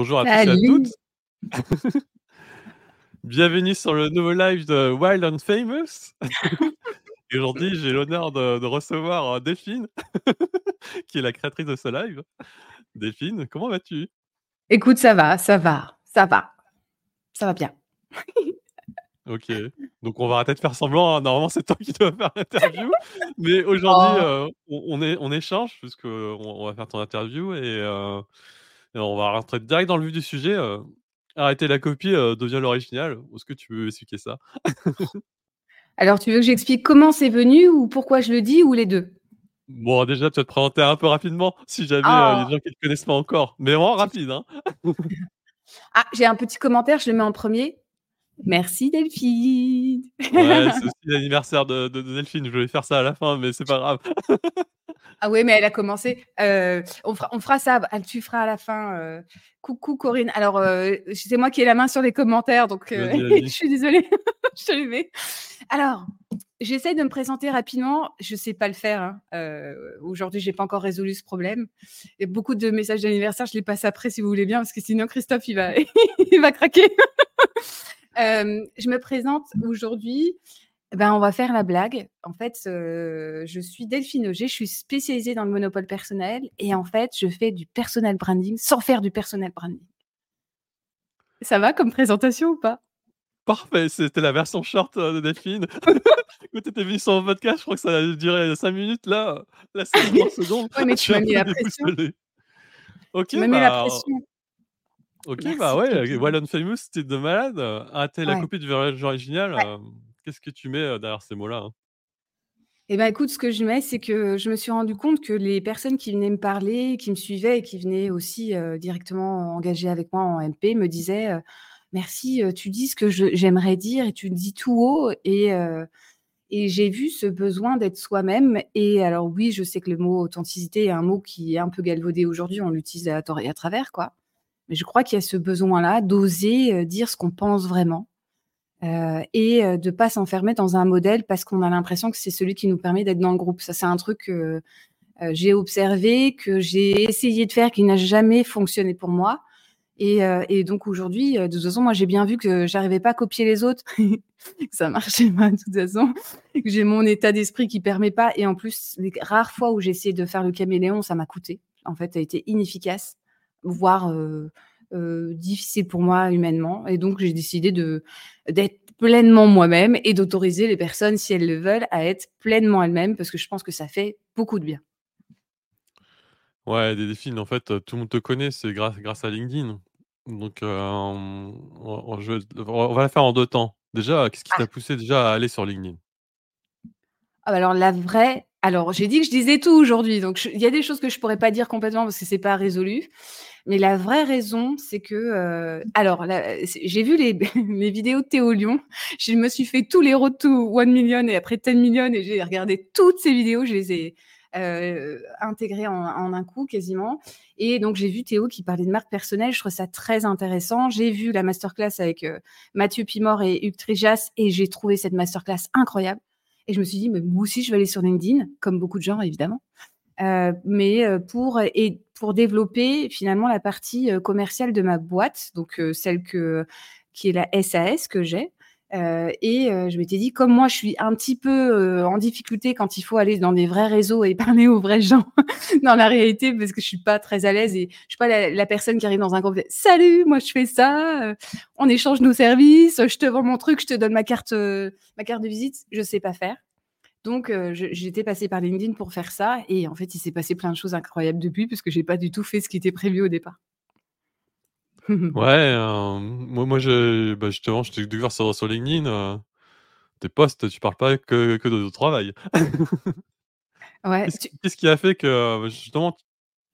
Bonjour à tous et à toutes. Bienvenue sur le nouveau live de Wild and Famous. Aujourd'hui, j'ai l'honneur de de recevoir, heu, Delphine, qui est la créatrice de ce live. Delphine, comment vas-tu? Écoute, ça va, ça va, ça va. Ça va bien. OK. Donc on va arrêter de faire semblant, hein, normalement c'est toi qui dois faire l'interview. Mais aujourd'hui, Oh! heu, on on é on échange puisqu'on on va faire ton interview et heu, et on va rentrer direct dans le vif du sujet, heu. Arrêter la copie, heu, devient l'original. Est-ce que tu veux expliquer ça? Alors, tu veux que j'explique comment c'est venu ou pourquoi je le dis ou les 2? Bon, déjà, tu vas te présenter un peu rapidement, si jamais, heu, il y a des Ah! gens qui te connaissent pas encore, mais vraiment rapide, hein. Ah, j'ai un petit commentaire, je le mets en 1er. Merci Delphine. Ouais, c'est aussi l'anniversaire de de de Delphine. Je voulais faire ça à la fin, mais c'est pas grave. Ah ouais, mais elle a commencé. Heu, on fera on fera ça, tu feras à la fin, heu: «Coucou Corinne». Alors, heu, c'est moi qui ai la main sur les commentaires, donc, je suis désolée. Je te les mets. Alors, j'essaie de me présenter rapidement. Je sais pas le faire, hein. Aujourd'hui, j'ai pas encore résolu ce problème. A beaucoup de messages d'anniversaire, je les passe après si vous voulez bien, parce que sinon Christophe, il va il va craquer. Je me présente aujourd'hui, ben, on va faire la blague. En fait, je suis Delphine Auger, je suis spécialisée dans le monopole personnel et en fait, je fais du personal branding sans faire du personal branding. Ça va comme présentation ou pas? Parfait, c'était la version short, heu, de Delphine. Quand tu étais venue sur mon podcast, je crois que ça a duré 5 minutes. Là, là, c'est du 30 secondes. Ouais, mais tu m'as mis la pression. OK, Tu m'as mis la bah pression. OK, bah, Merci, ouais, and Famous, c'était de malade. Arrêter la Ouais. copie devient l'original, Ouais. hem, qu'est-ce que tu mets, derrière ces mots-là, hein? Et ben, écoute, ce que je mets, c'est que je me suis rendu compte que les personnes qui venaient me parler, qui me suivaient et qui venaient aussi, directement engager avec moi en MP me disaient, «Merci, tu dis ce que j'aimerais dire et tu le dis tout haut» et et j'ai vu ce besoin d'être soi-même et alors oui, je sais que le mot authenticité est un mot qui est un peu galvaudé aujourd'hui, on l'utilise à tort et à travers, quoi. Mais je crois qu'il y a ce besoin-là d'oser, dire ce qu'on pense vraiment, heu, et heu, de pas s'enfermer dans un modèle parce qu'on a l'impression que c'est celui qui nous permet d'être dans le groupe. Ça, c'est un truc que, heu, j'ai observé, que j'ai essayé de faire, qui n'a jamais fonctionné pour moi. Et donc aujourd'hui, de toute façon, moi, j'ai bien vu que j'arrivais pas à copier les autres, ça marchait pas de toute façon, j'ai mon état d'esprit qui permet pas. Et en plus, les rares fois où j'ai essayé de faire le caméléon, ça m'a coûté. En fait, ça a été inefficace, voire, heu, difficile pour moi humainement et donc j'ai décidé de d'être pleinement moi-même et d'autoriser les personnes, si elles le veulent, à être pleinement elles-mêmes parce que je pense que ça fait beaucoup de bien. Ouais, des Delphine, en fait, tout le monde te connaît, c'est grâce grâce à LinkedIn. Donc, hem, on on je on va la faire en 2 temps. Déjà, qu'est-ce qui t'a Ah! poussé déjà à aller sur LinkedIn? Ah bah, alors la vraie alors j'ai dit que je disais tout aujourd'hui, donc il y a des choses que je pourrais pas dire complètement parce que c'est pas résolu. Mais la vraie raison, c'est que, heu, alors j'ai vu les vidéos de Théo Lion, je me suis fait tous les road to 1 000 000 et après 10 000 000 et j'ai regardé toutes ses vidéos, je les ai, heu, intégrées en un coup quasiment. Et donc j'ai vu Théo qui parlait de marque personnelle, je trouve ça très intéressant. J'ai vu la masterclass avec, heu, Mathieu Pimort et Hugues Trijas et j'ai trouvé cette masterclass incroyable et je me suis dit: «Mais moi aussi je vais aller sur LinkedIn», comme beaucoup de gens évidemment, heu, mais heu, pour et pour développer finalement la partie, heu, commerciale de ma boîte, donc celle que qui est la SAS que j'ai, heu et heu, je m'étais dit: «Comme moi je suis un petit peu, heu, en difficulté quand il faut aller dans des vrais réseaux et parler aux vrais gens dans la réalité parce que je suis pas très à l'aise et je suis pas la personne qui arrive dans un groupe et "Salut, moi je fais ça, on échange nos services, je te vends mon truc, je te donne ma carte, ma carte de visite", je sais pas faire. Donc je j'étais passée par LinkedIn pour faire ça et en fait, il s'est passé plein de choses incroyables depuis puisque j'ai pas du tout fait ce qui était prévu au départ. Ouais, hem, moi moi je bah, justement, je t'ai découvert sur sur LinkedIn, heu, tes posts, tu parles pas que que de ton travail. Ouais, Qu'est-ce tu qui qu'est-ce qui a fait que, justement,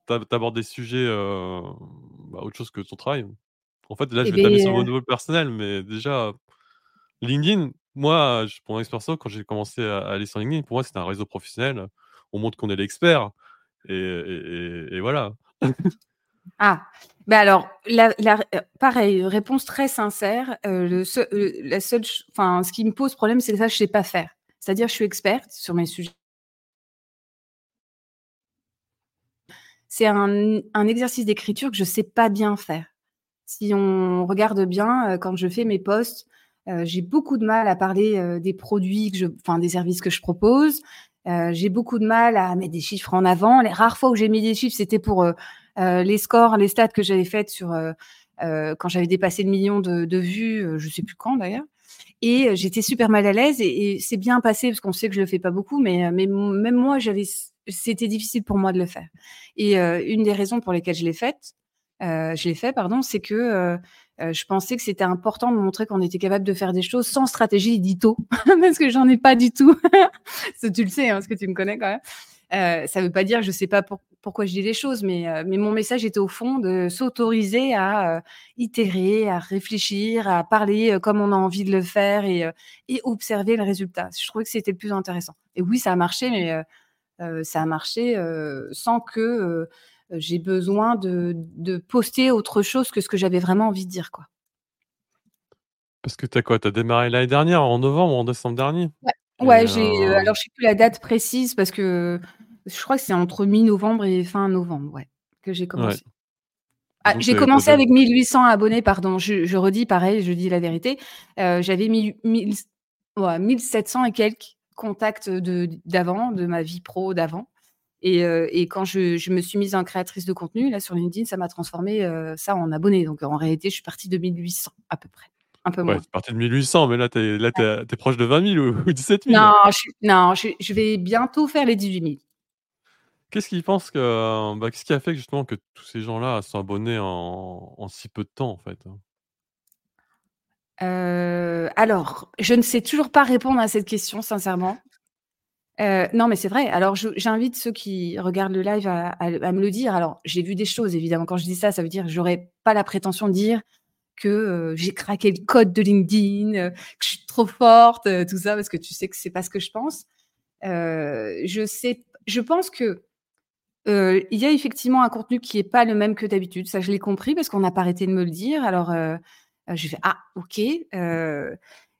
tu ab tu abordes des sujets, bah, autre chose que ton travail? En fait, là, Et je vais t'amener sur mon niveau personnel, mais déjà, LinkedIn, moi, pour mon expérience quand j'ai commencé à à aller sur LinkedIn, pour moi, c'était un réseau professionnel. On montre qu'on est l'expert et et et et voilà. Ah, bah, alors la heu, pareil, réponse très sincère, heu, la seule enfin, ce qui me pose problème, c'est que ça, je sais pas faire. C'est-à-dire, je suis experte sur mes sujets c'est un, exercice d'écriture que je sais pas bien faire. Si on regarde bien, euh, quand je fais mes posts, euh, j'ai beaucoup de mal à parler euh, des produits enfin des services que je propose. j'ai beaucoup de mal à mettre des chiffres en avant. Les rares fois où j'ai mis des chiffres, c'était pour les scores, les stats que j'avais faites sur quand j'avais dépassé le million de, de vues, je sais plus quand d'ailleurs. Et j'étais super mal à l'aise et, et c'est bien passé parce qu'on sait que je le fais pas beaucoup, mais, mais même moi, j'avais, c'était difficile pour moi de le faire. Et une des raisons pour lesquelles je l'ai faite, euh, je l'ai fait, pardon, c'est que euh, euh, je pensais que c'était important de montrer qu'on était capable de faire des choses sans stratégie édito, parce que j'en ai pas du tout. tu le sais, hein, parce que tu me connais quand même. Euh, ça veut pas dire que je sais pas pourquoi je dis les choses, mais, euh, mais mon message était au fond de s'autoriser à itérer, à réfléchir, à parler comme on a envie de le faire et, et observer le résultat. Je trouvais que c'était le plus intéressant. Et oui, ça a marché, mais ça a marché sans que j'ai besoin de, de, poster autre chose que ce que j'avais vraiment envie de dire. Quoi. Parce que tu as quoi? Tu as démarré l'année dernière, en novembre ou en décembre dernier? Ouais, ouais j'ai, euh, alors je sais plus la date précise parce que je crois que c'est entre mi-novembre et fin novembre ouais, que j'ai commencé. Ah, j'ai commencé avec 1800 abonnés, pardon, je, je, redis pareil, je dis la vérité. Euh, j'avais mis 1700 et quelques contacts d'avant, de, de ma vie pro d'avant. Et, et, quand je, je, me suis mise en créatrice de contenu, là, sur LinkedIn, ça m'a transformé ça en abonné. Donc, en réalité, je suis partie de 1800 à peu près. Un peu ouais, moins. tu es partie de 1800, mais là, tu es, es, es, proche de 20 000 ou, 17 000. Non, je, non je, je, vais bientôt faire les 18 000. Qu'est-ce qui pense que, bah, qu'est-ce qui a fait justement que tous ces gens-là sont abonnés en, si peu de temps, en fait hein? euh, Alors, je ne sais toujours pas répondre à cette question, sincèrement. Euh, non, mais c'est vrai. Alors, j'invite ceux qui regardent le live à, me le dire. Alors, j'ai vu des choses, évidemment. Quand je dis ça, ça veut dire que j'aurais pas la prétention de dire que euh, j'ai craqué le code de LinkedIn, euh, que je suis trop forte, euh, tout ça, parce que tu sais que c'est pas ce que je pense. Euh, je sais, je pense que il y a effectivement un contenu qui est pas le même que d'habitude. Ça, je l'ai compris parce qu'on n'a pas arrêté de me le dire. Alors, j'ai fait ah ok.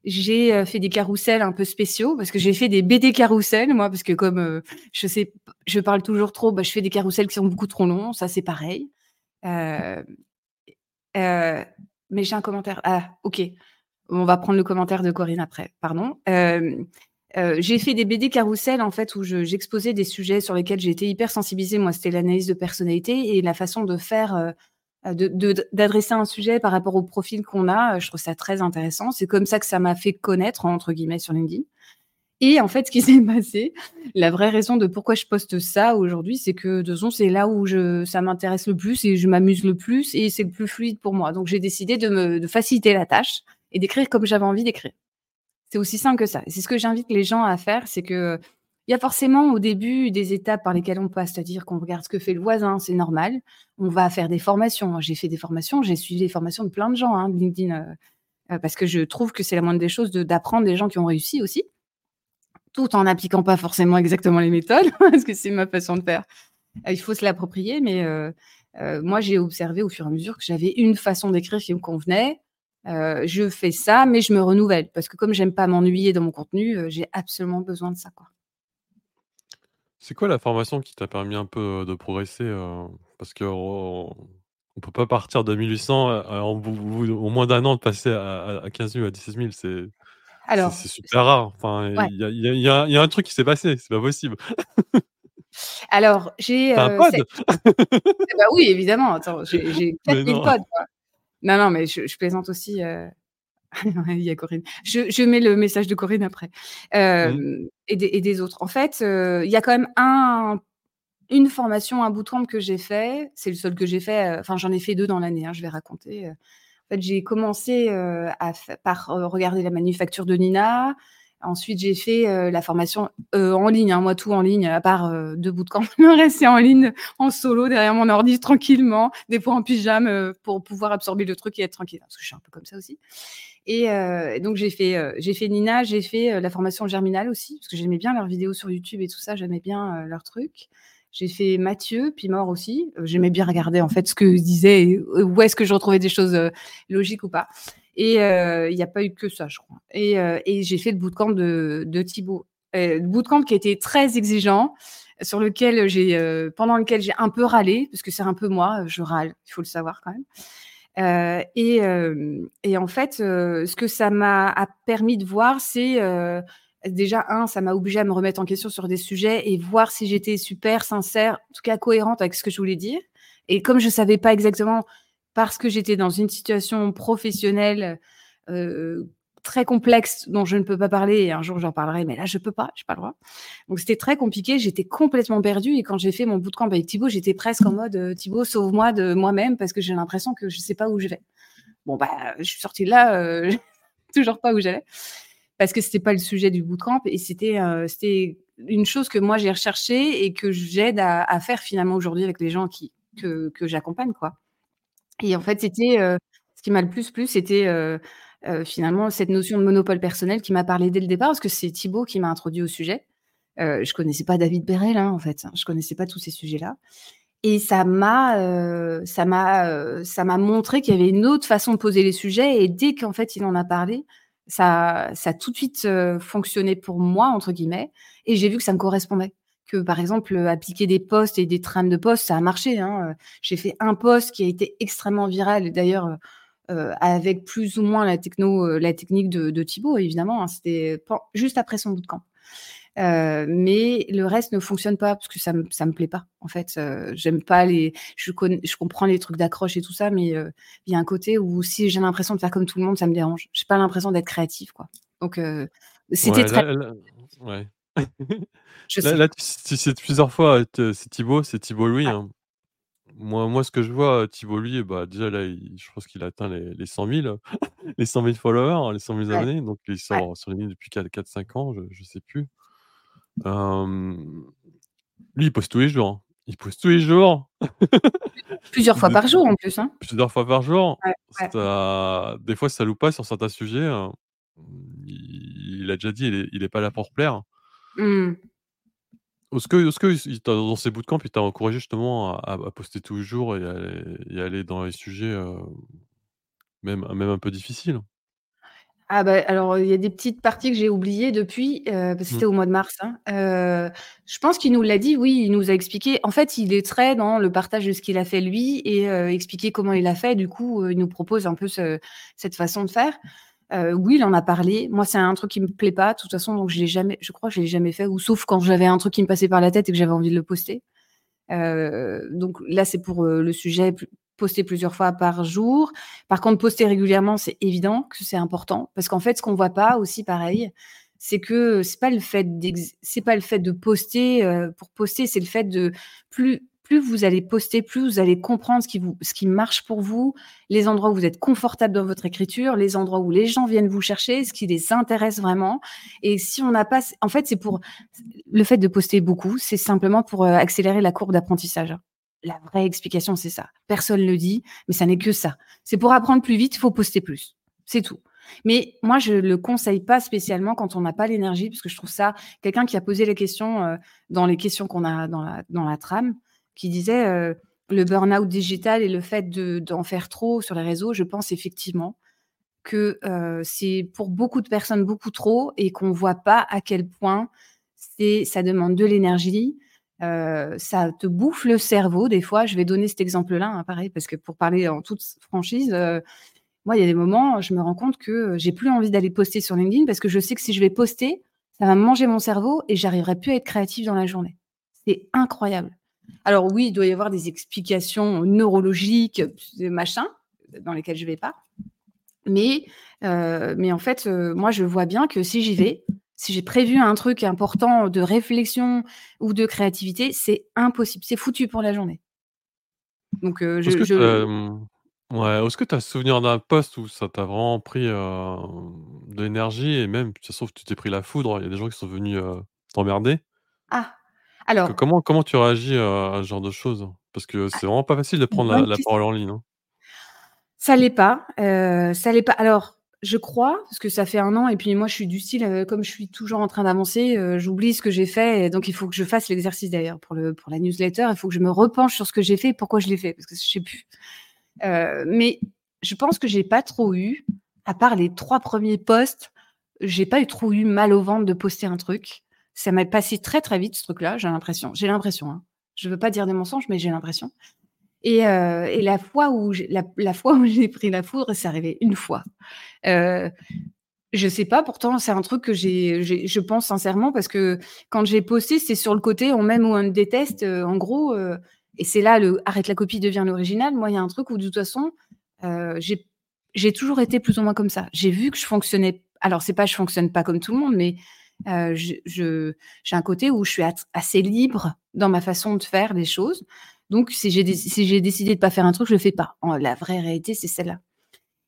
J'ai fait des carousels un peu spéciaux parce que j'ai fait des BD carousels, moi, parce que comme euh, je sais, je parle toujours trop, bah, je fais des carousels qui sont beaucoup trop longs. Ça, c'est pareil. Euh, euh, mais j'ai un commentaire. Ah, ok. On va prendre le commentaire de Corinne après. Pardon. J'ai fait des BD carousels en fait où j'exposais des sujets sur lesquels été hyper sensibilisée. Moi, c'était l'analyse de personnalité et la façon de faire d'adresser un sujet par rapport au profil qu'on a. Je trouve ça très intéressant. C'est comme ça que ça m'a fait connaître, entre guillemets, sur LinkedIn. Et en fait, ce qui s'est passé, la vraie raison de pourquoi je poste ça aujourd'hui, c'est que de façon, c'est là où je, ça m'intéresse le plus et je m'amuse le plus et c'est le plus fluide pour moi. Donc, j'ai décidé de me de faciliter la tâche et d'écrire comme j'avais envie d'écrire. C'est aussi simple que ça. C'est ce que j'invite les gens à faire, c'est que il y a forcément au début des étapes par lesquelles on passe, c'est-à-dire qu'on regarde ce que fait le voisin, c'est normal. On va faire des formations. J'ai fait des formations, j'ai suivi des formations de plein de gens, hein, LinkedIn, euh, euh, parce que je trouve que c'est la moindre des choses d'apprendre des gens qui ont réussi aussi, tout en n'appliquant pas forcément exactement les méthodes, parce que c'est ma façon de faire. Euh, il faut se l'approprier, mais moi j'ai observé au fur et à mesure que j'avais une façon d'écrire qui me convenait. Je fais ça, mais je me renouvelle parce que comme j'aime pas m'ennuyer dans mon contenu, j'ai absolument besoin de ça, quoi. C'est quoi la formation qui t'a permis un peu, de progresser, parce qu'on on peut pas partir de 1800, en au moins d'un an de passer à à 15 000 ou à 17 000, c'est c'est c'est super rare. Enfin, il y a y y y un truc qui s'est passé, c'est pas possible. Alors, j'ai, un pod? Eh bah, oui, évidemment, attends, j'ai j'ai 4 000 pods, quoi. Non, non, mais je je plaisante aussi, il y a Corinne. Je, je, mets le message de Corinne après. Euh, mmh. et, des, et, des, autres. En fait, euh, il y a quand même un, une formation, un bootcamp que j'ai fait. C'est le seul que j'ai fait. Enfin, j'en ai fait deux dans l'année, hein, je vais raconter. En fait, j'ai commencé euh, à, par regarder la manufacture de Nina. Ensuite, j'ai fait la formation en ligne, hein, moi tout en ligne, à part deux bootcamps. Le reste, c'est en ligne, en solo, derrière mon ordi, tranquillement, des fois en pyjama, pour pouvoir absorber le truc et être tranquille. Parce que je suis un peu comme ça aussi. Et euh, donc j'ai fait, euh, j'ai fait Nina, j'ai fait euh, la formation Germinal aussi, parce que j'aimais bien leurs vidéos sur YouTube et tout ça, j'aimais bien leurs trucs. J'ai fait Mathieu, puis Mort aussi. j'aimais bien regarder en fait ce que je disais, où est-ce que je retrouvais des choses logiques ou pas. Et il n'y a pas eu que ça, je crois. Et, j'ai fait le bootcamp de, de Thibaut. bootcamp qui était très exigeant. sur lequel j'ai, pendant lequel j'ai un peu râlé, parce que c'est un peu moi, je râle, il faut le savoir quand même. Et, en fait, ce que ça m'a permis de voir, c'est déjà, un, ça m'a obligé à me remettre en question sur des sujets et voir si j'étais super sincère, en tout cas cohérente avec ce que je voulais dire. Et comme je savais pas exactement, parce que j'étais dans une situation professionnelle euh, très complexe dont je ne peux pas parler, et un jour j'en parlerai, mais là je peux pas, j'ai pas le droit. Donc c'était très compliqué, j'étais complètement perdue, et quand j'ai fait mon bootcamp avec Thibaut, j'étais presque en mode euh, Thibaut, sauve-moi de moi-même, parce que j'ai l'impression que je sais pas où je vais. Bon, bah, je suis sortie de là, euh, toujours pas où j'allais parce que c'était pas le sujet du bootcamp et c'était une chose que moi j'ai recherché et que j'aide à, à, faire finalement aujourd'hui avec les gens qui que, que j'accompagne quoi. Et en fait c'était ce qui m'a le plus plu c'était finalement cette notion de monopole personnel qui m'a parlé dès le départ parce que c'est Thibaut qui m'a introduit au sujet. Euh, je connaissais pas David Berel hein, en fait, je connaissais pas tous ces sujets là. Et ça m'a, ça m'a, ça m'a montré qu'il y avait une autre façon de poser les sujets. Et dès qu'en fait il en a parlé, ça, ça a tout de suite fonctionné pour moi, entre guillemets, et j'ai vu que ça me correspondait. Que par exemple, appliquer des posts et des trames de posts, ça a marché. Hein. J'ai fait un post qui a été extrêmement viral, d'ailleurs, euh, avec plus ou moins la, techno, la technique de, de Thibaut, évidemment. Hein. C'était juste après son bootcamp. Euh, mais le reste ne fonctionne pas parce que ça me ça me plaît pas en fait euh, j'aime pas les je connais je comprends les trucs d'accroche et tout ça mais euh, il y a un côté où si j'ai l'impression de faire comme tout le monde ça me dérange j'ai pas l'impression d'être créatif quoi donc euh, c'était Ouais, très là là ouais. Je Là sais là, tu tu cites plusieurs fois, te c'est Thibaut c'est Thibaut Louis, ouais hein. Moi moi, ce que je vois, Thibaut Louis, bah, déjà là, il je pense qu'il a atteint les les 100 000 les 100 000 followers, les 100 000 ouais abonnés, donc il est ouais sur sur LinkedIn depuis 4-4-5 ans, je je sais plus. Hem, lui, il poste tous les jours, hein. Il poste tous les jours. plusieurs fois De par jour en plus hein plusieurs fois par jour. ouais ouais Ça des fois, ça loupe pas sur certains sujets, heu, il il a déjà dit, il est il est pas là pour plaire. Est-ce que que il dans ces bootcamps, il t'a encouragé justement à poster tous les jours et à et aller dans les sujets, heu, même même un peu difficiles? Ah bah, alors, il y a des petites parties que j'ai oubliées depuis, parce que Mmh. c'était au mois de mars, hein. Heu, je pense qu'il nous l'a dit, oui, il nous a expliqué. En fait, il est très dans le partage de ce qu'il a fait lui et expliquer comment il a fait. Du coup, il nous propose un peu ce cette façon de faire. Heu, oui, il en a parlé. Moi, c'est un truc qui me plaît pas, de toute façon, donc je l'ai jamais je crois que je l'ai jamais fait ou sauf quand j'avais un truc qui me passait par la tête et que j'avais envie de le poster. Heu, donc là, c'est pour, heu, le sujet poster plusieurs fois par jour. Par contre, poster régulièrement, c'est évident que c'est important parce qu'en fait, ce qu'on voit pas aussi pareil, c'est que c'est pas le fait c'est pas le fait de poster, pour poster, c'est le fait de plus plus vous allez poster, plus vous allez comprendre ce qui vous ce qui marche pour vous, les endroits où vous êtes confortable dans votre écriture, les endroits où les gens viennent vous chercher, ce qui les intéresse vraiment et si on n'a pas en fait, c'est pour le fait de poster beaucoup, c'est simplement pour, heu, accélérer la courbe d'apprentissage. La vraie explication, c'est ça. Personne le dit, mais ça n'est que ça. C'est pour apprendre plus vite, il faut poster plus. C'est tout. Mais moi, je le conseille pas spécialement quand on n'a pas l'énergie, parce que je trouve ça quelqu'un qui a posé les questions, heu, dans les questions qu'on a dans la trame, qui disait, heu, le burn-out digital et le fait de d'en faire trop sur les réseaux, je pense effectivement que, heu, c'est pour beaucoup de personnes beaucoup trop et qu'on voit pas à quel point ça demande de l'énergie, heu, ça te bouffe le cerveau des fois. Je vais donner cet exemple-là, hein, pareil, parce que pour parler en toute franchise, moi, il y a des moments, je me rends compte que, j'ai plus envie d'aller poster sur LinkedIn parce que je sais que si je vais poster, ça va manger mon cerveau et j'arriverai plus à être créative dans la journée. C'est incroyable. Alors oui, il doit y avoir des explications neurologiques, machin, dans lesquelles je vais pas. Mais heu, mais en fait, heu, moi, je vois bien que si j'y vais, si j'ai prévu un truc important de réflexion ou de créativité, c'est impossible, c'est foutu pour la journée. Donc heu, Est-ce que tu je ouais, as souvenir d'un post où ça t'a vraiment pris, de l'énergie et même, ça se trouve, tu t'es pris la foudre, il y a des gens qui sont venus, t'emmerder? ah! Alors, comment comment tu réagis, à ce genre de choses? Parce que ah, c'est vraiment pas facile de prendre la parole en ligne, hein. Ça l'est pas, ça l'est pas. Alors, je crois, parce que ça fait un an et puis moi je suis du style, comme je suis toujours en train d'avancer, j'oublie ce que j'ai fait et donc il faut que je fasse l'exercice d'ailleurs pour le pour la newsletter, il faut que je me repenche sur ce que j'ai fait et pourquoi je l'ai fait, parce que je sais plus. Mais je pense que j'ai pas trop eu, à part les 3 premiers posts, j'ai pas eu trop eu mal au ventre de poster un truc. Ça m'a passé très, très vite ce truc-là, j'ai l'impression. J'ai l'impression, hein. Je veux pas dire des mensonges, mais j'ai l'impression. Et, euh, la fois où j'ai la pris la foudre, c'est arrivé une fois. Heu, je sais pas, pourtant c'est un truc que j'ai je pense sincèrement parce que quand j'ai posté, c'est sur le côté on m'aime ou on me déteste, heu, en gros, heu et c'est là arrête la copie devient l'original. Moi, il y a un truc où de toute façon, j'ai toujours été plus ou moins comme ça. J'ai vu que je fonctionnais alors c'est pas je fonctionne pas comme tout le monde, mais je je j'ai un côté où je suis assez libre dans ma façon de faire les choses. Donc si j'ai décidé de pas faire un truc, je le fais pas. En la vraie réalité, c'est celle-là.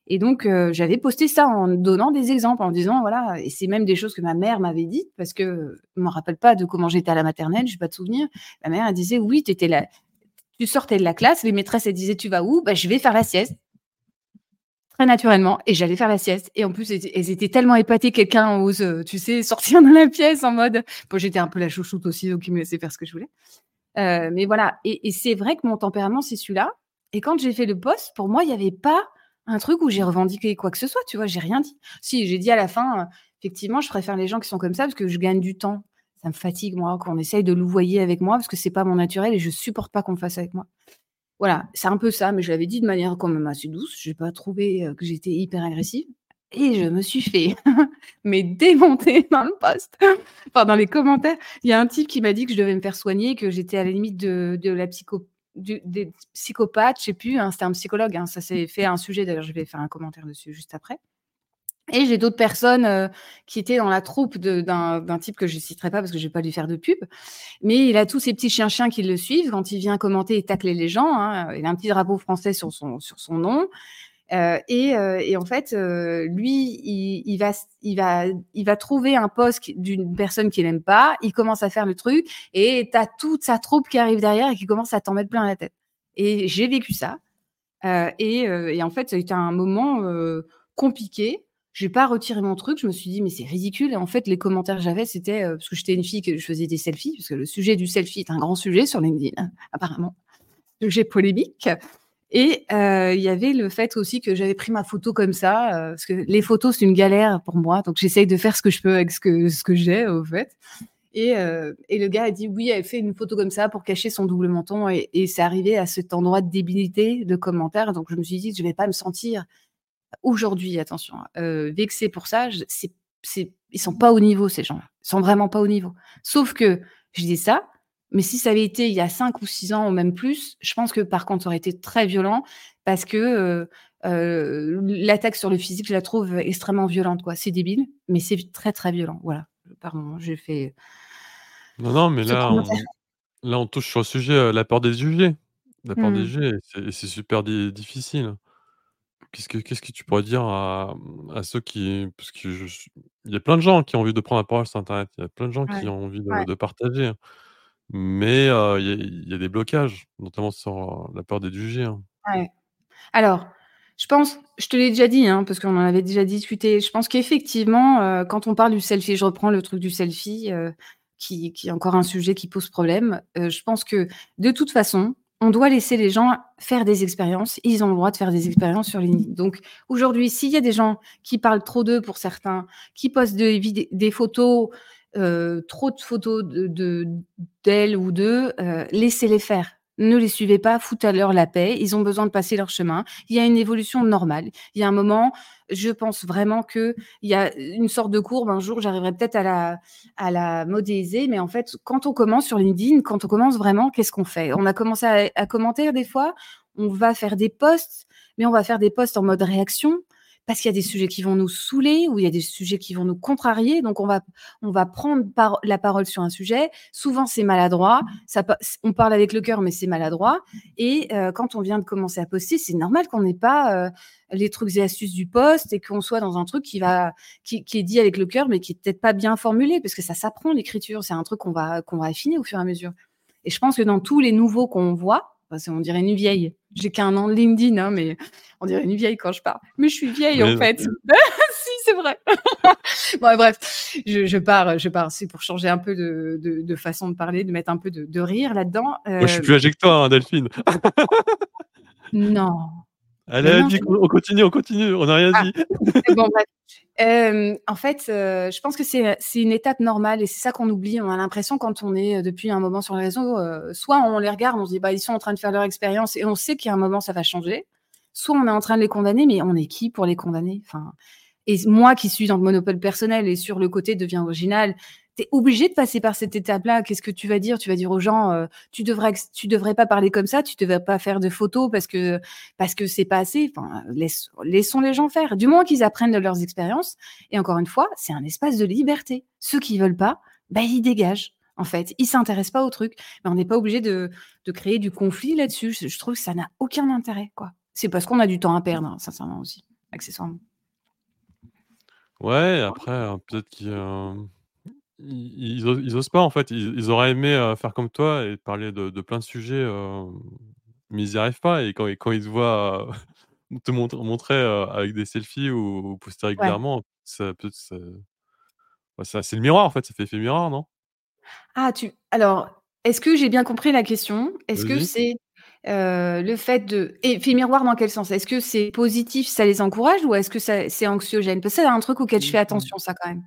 Et donc heu, j'avais posté ça en donnant des exemples, en disant voilà et c'est même des choses que ma mère m'avait dites parce que je me rappelle pas de comment j'étais à la maternelle, j'ai pas de souvenir. Ma mère, disait: «Oui, étais là tu sortais de la classe, les maîtresses, elles disaient: «Tu vas où?» «Bah, je vais faire la sieste». Naturellement et j'allais faire la sieste et en plus, elles étaient tellement épatées, quelqu'un ose, heu, tu sais, sortir de la pièce en mode bon, j'étais un peu la chouchoute aussi, donc ils me laissaient faire ce que je voulais. Heu, mais voilà et c'est vrai que mon tempérament, c'est celui-là et quand j'ai fait le post, pour moi, il y avait pas un truc où j'ai revendiqué quoi que ce soit, tu vois? J'ai rien dit. Si, j'ai dit à la fin, heu, effectivement, je préfère les gens qui sont comme ça parce que je gagne du temps. Ça me fatigue, moi, qu'on essaye de louvoyer avec moi parce que c'est pas mon naturel et je supporte pas qu'on le fasse avec moi. Voilà, c'est un peu ça, mais je l'avais dit de manière quand même assez douce. J'ai pas trouvé, que j'étais hyper agressive et je me suis fait mais démonter dans le post, enfin dans les commentaires. Il y a un type qui m'a dit que je devais me faire soigner, que j'étais à la limite de de la psycho du des psychopathes, je sais plus, hein, c'était un psychologue, hein, ça s'est fait un sujet d'ailleurs, je vais faire un commentaire dessus juste après. Et j'ai d'autres personnes, heu, qui étaient dans la troupe d'un type que je citerai pas parce que je vais pas lui faire de pub. Mais il a tous ses petits chiens-chiens qui le suivent. Quand il vient commenter et tacler les gens, hein, il a un petit drapeau français sur son sur son nom. Heu et heu et en fait, heu, lui, il il va il va il va trouver un post d'une personne qu'il aime pas. Il commence à faire le truc et tu as toute sa troupe qui arrive derrière et qui commence à t'en mettre plein la tête. Et j'ai vécu ça, heu et heu et en fait, été un moment, heu, compliqué j'ai pas retiré mon truc, je me suis dit: «Mais c'est ridicule» et en fait, les commentaires que j'avais, c'était, heu, parce que j'étais une fille que je faisais des selfies, parce que le sujet du selfie est un grand sujet sur LinkedIn, apparemment, sujet polémique. Et heu, il y avait le fait aussi que j'avais pris ma photo comme ça, heu, parce que les photos, c'est une galère pour moi, donc j'essaye de faire ce que je peux avec ce que ce que j'ai, au fait. Et et le gars a dit: «Oui, elle fait une photo comme ça pour cacher son double menton» et et c'est arrivé à cet endroit de débilité de commentaires, donc je me suis dit: «Je vais pas me sentir Aujourd'hui, attention, heu, vexée pour ça, je c'est c'est ils sont pas au niveau ces gens-là. Ils sont vraiment pas au niveau. Sauf que je dis ça, mais si ça avait été il y a 5 ou 6 ans ou même plus, je pense que par contre ça aurait été très violent parce que, l'attaque sur le physique, je la trouve extrêmement violente, quoi. C'est débile, mais c'est très, très violent. Voilà. Pardon, j'ai fait Non, non, mais là, on là, on touche sur le sujet, la peur des jugés. La peur des Mmh. jugés et c'est et c'est super di difficile. Qu'est-ce que qu'est-ce que tu pourrais dire à, à ceux qui parce que je suis il y a plein de gens qui ont envie de prendre la parole sur internet. Il y a plein de gens qui ont envie de ouais, de partager, hein. Mais, heu, il y a il y a des blocages, notamment sur, heu, la peur d'être jugé, hein. ouais. Alors, je pense je te l'ai déjà dit, hein, parce qu'on en avait déjà discuté. Je pense qu'effectivement, heu, quand on parle du selfie, je reprends le truc du selfie, qui qui est encore un sujet qui pose problème. Je pense que, de toute façon, on doit laisser les gens faire des expériences. Ils ont le droit de faire des expériences sur LinkedIn. Donc aujourd'hui, s'il y a des gens qui parlent trop d'eux pour certains, qui postent des photos, heu, trop de photos de de d'elles ou d'eux, heu, laissez-les faire. Ne les suivez pas, foutez-leur la paix. Ils ont besoin de passer leur chemin. Il y a une évolution normale. Il y a un moment, je pense vraiment qu'il y a une sorte de courbe. Un jour, j'arriverai peut-être à la à la modéliser, mais en fait, quand on commence sur LinkedIn, quand on commence vraiment, qu'est-ce qu'on fait? On a commencé à à commenter des fois, on va faire des posts, mais on va faire des posts en mode réaction parce qu'il y a des sujets qui vont nous saouler ou il y a des sujets qui vont nous contrarier. Donc on va on va prendre par la parole sur un sujet. Souvent, c'est maladroit. Ça on parle avec le cœur, mais c'est maladroit et heu, quand on vient de commencer à poster, c'est normal qu'on n'ait pas, heu, les trucs et astuces du post et qu'on soit dans un truc qui va qui qui est dit avec le cœur, mais qui est peut-être pas bien formulé parce que ça s'apprend l'écriture. C'est un truc qu'on va qu'on va affiner au fur et à mesure et je pense que dans tous les nouveaux qu'on voit, qu'on dirait une vieille. J'ai qu'un an de LinkedIn, hein, mais on dirait une vieille quand je parle. Mais je suis vieille en fait. Si, c'est vrai. Bon, bref, je je pars, je pars. C'est pour changer un peu de de de façon de parler, de mettre un peu de de rire là-dedans. moi, je suis plus âgé que toi, hein, Delphine. non. Allez, non, on continue, on continue, on n'a rien Ah, dit. bon. Hem, en fait, heu, je pense que c'est, une étape normale et c'est ça qu'on oublie. On a l'impression quand on est, heu, depuis un moment sur les réseaux, heu, soit on les regarde, on se dit: «Bah, ils sont en train de faire leur expérience» et on sait qu'il y a un moment ça va changer. Soit on est en train de les condamner, mais on est qui pour les condamner? Enfin et moi qui suis dans le monopole personnel et sur le côté «deviens original», tu es obligé de passer par cette étape-là. Qu'est-ce que tu vas dire? Tu vas dire aux gens, heu: «Tu devrais tu devrais pas parler comme ça, tu devrais pas faire de photos parce que parce que c'est pas assez». Enfin, laisse laissons les gens faire. Du moment qu'ils apprennent de leurs expériences et encore une fois, c'est un espace de liberté. Ceux qui veulent pas, bah, ils dégagent, en fait. Ils s'intéressent pas au truc. Mais on n'est pas obligé de de créer du conflit là-dessus. Je je trouve que ça n'a aucun intérêt, quoi. C'est parce qu'on a du temps à perdre, hein, sincèrement aussi, accessoirement. Ouais, après, heu, peut-être qu'ils, hem, ils ils osent ils osent pas, en fait. Ils ils auraient aimé, heu, faire comme toi et parler de de plein de sujets, hem, mais ils y arrivent pas et quand et quand ils te voient, heu, te montre montrer, avec des selfies ou ou poster Ouais. régulièrement, ça peut c'est le miroir, en fait, ça fait effet miroir, non? Ah tu alors, est-ce que j'ai bien compris la question? Est-ce que c'est, le fait de effet miroir dans quel sens? Est-ce que c'est positif, ça les encourage ou est-ce que c'est anxiogène? Parce que c'est un truc auquel je Mmh fais mh. attention ça quand même.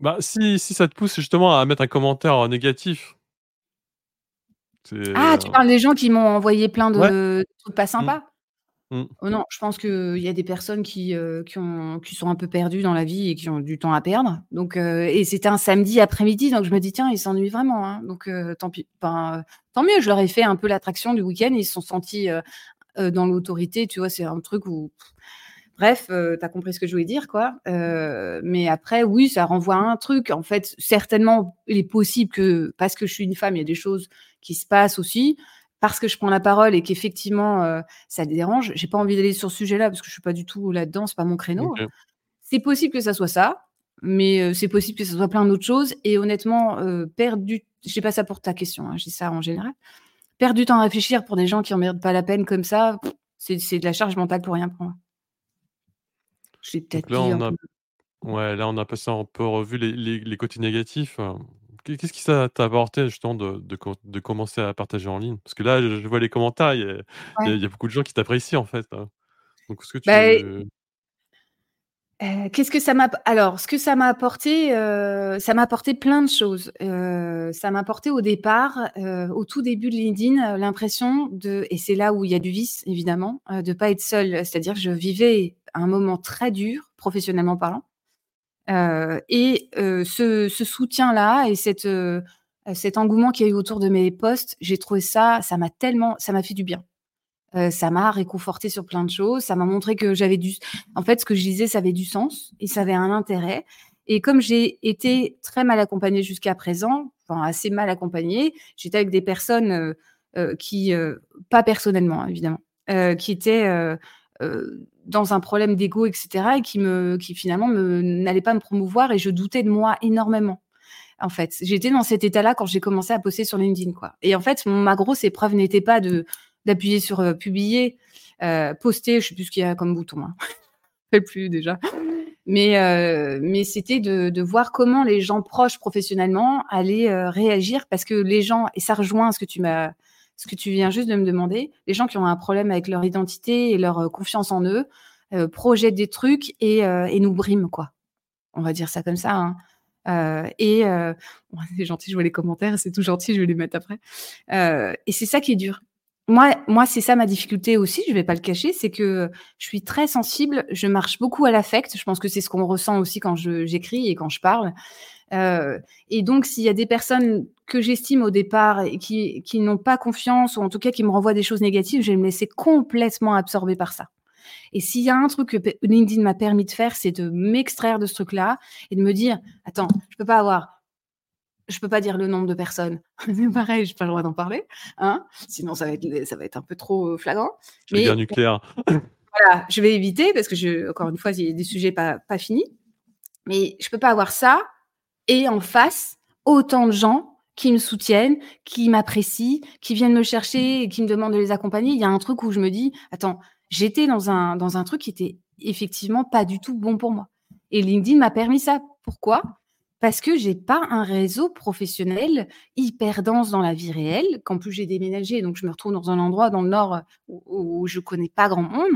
Bah, si si ça te pousse justement à mettre un commentaire, négatif Ah, tu heu parles des gens qui m'ont envoyé plein Ouais. de trucs pas Mmh. sympas? Mmh. Oh non, je pense qu'il y a des personnes qui, heu, qui ont qui sont un peu perdues dans la vie et qui ont du temps à perdre. Donc heu et c'était un samedi après-midi, donc je me dis: «Tiens, ils s'ennuient vraiment, hein». Donc tant pis. Mieux, je leur ai fait un peu l'attraction du week-end. Ils se sont sentis, dans l'autorité, tu vois? C'est un truc où bref, heu, tu as compris ce que je voulais dire, quoi. Heu, mais après, oui, ça renvoie à un truc. En fait, certainement, il est possible que, parce que je suis une femme, il y a des choses qui se passent aussi. Parce que je prends la parole et qu'effectivement, heu, ça dérange. J'ai pas envie d'aller sur ce sujet-là parce que je suis pas du tout là-dedans, c'est pas mon créneau. C'est possible que ça soit ça, mais c'est possible que ça soit plein d'autres choses et honnêtement, perdre du je dis pas ça pour ta question, hein, dis ça en général. Perdre du temps à réfléchir pour des gens qui en méritent pas la peine comme ça, c'est c'est de la charge mentale pour rien pour moi. Peut-être là, dit un on a peu ouais, là, on a passé un peu en revue les les les côtés négatifs. Qu'est qu'est-ce qui ça t'a apporté justement de de com de commencer à partager en ligne? Parce que là, je je vois les commentaires, il y a il y a ouais. il y a beaucoup de gens qui t'apprécient, en fait, hein. Donc est-ce que Bah tu qu'est-ce que ça m'a alors ce que ça m'a apporté, ça m'a apporté plein de choses. Ça m'a apporté au départ, au tout début de LinkedIn, l'impression de et c'est là où il y a du vice évidemment, heu, de pas être seule. C'est-à-dire que je vivais un moment très dur, professionnellement parlant, heu et heu, ce soutien-là et cet, heu, cet engouement qu'il y a eu autour de mes posts, j'ai trouvé ça ça m'a tellement ça m'a fait du bien. Ça m'a réconfortée sur plein de choses, ça m'a montré que j'avais du en fait, ce que je disais, ça avait du sens et ça avait un intérêt. Et comme j'ai été très mal accompagnée jusqu'à présent, enfin assez mal accompagnée, j'étais avec des personnes, qui, pas personnellement, hein, évidemment, qui étaient, dans un problème d'ego et cetera et qui me qui finalement me n'allaient pas me promouvoir et je doutais de moi énormément, en fait. J'étais dans cet état-là quand j'ai commencé à poster sur LinkedIn, quoi et en fait, ma grosse épreuve n'était pas de d'appuyer sur, heu, publier, heu, poster, je sais plus ce qu'il y a comme bouton, hein. Je plus déjà. Mais mais c'était de de voir comment les gens proches professionnellement allaient, réagir parce que les gens et ça rejoint ce que tu m'as ce que tu viens juste de me demander, les gens qui ont un problème avec leur identité et leur, heu, confiance en eux, heu, projettent des trucs et heu et nous briment, quoi. On va dire ça comme ça, hein. Et c'est gentil, je vois les commentaires, c'est tout gentil, je vais les mettre après. Et c'est ça qui est dur. Moi moi, c'est ça ma difficulté aussi, je vais pas le cacher, c'est que je suis très sensible, je marche beaucoup à l'affect. Je pense que c'est ce qu'on ressent aussi quand j'écris et quand je parle. Heu et donc s'il y a des personnes que j'estime au départ et qui qui n'ont pas confiance ou en tout cas qui me renvoient des choses négatives, je vais me laisser complètement absorber par ça. Et s'il y a un truc que LinkedIn m'a permis de faire, c'est de m'extraire de ce truc-là et de me dire: «Attends, je peux pas avoir je peux pas dire le nombre de personnes. C'est pareil, j'ai pas le droit d'en parler, hein, sinon ça va être ça va être un peu trop, heu, flagrant. la guerre Mais nucléaire. voilà, je vais éviter parce que je encore une fois, il y a des sujets pas pas finis, mais je peux pas avoir ça et en face, autant de gens qui me soutiennent, qui m'apprécient, qui viennent me chercher et qui me demandent de les accompagner. Il y a un truc où je me dis: «Attends, j'étais dans un truc qui était effectivement pas du tout bon pour moi» et LinkedIn m'a permis ça. Pourquoi? Parce que j'ai pas un réseau professionnel hyper dense dans la vie réelle, qu'en plus j'ai déménagé, donc je me retrouve dans un endroit dans le nord où, où je connais pas grand monde,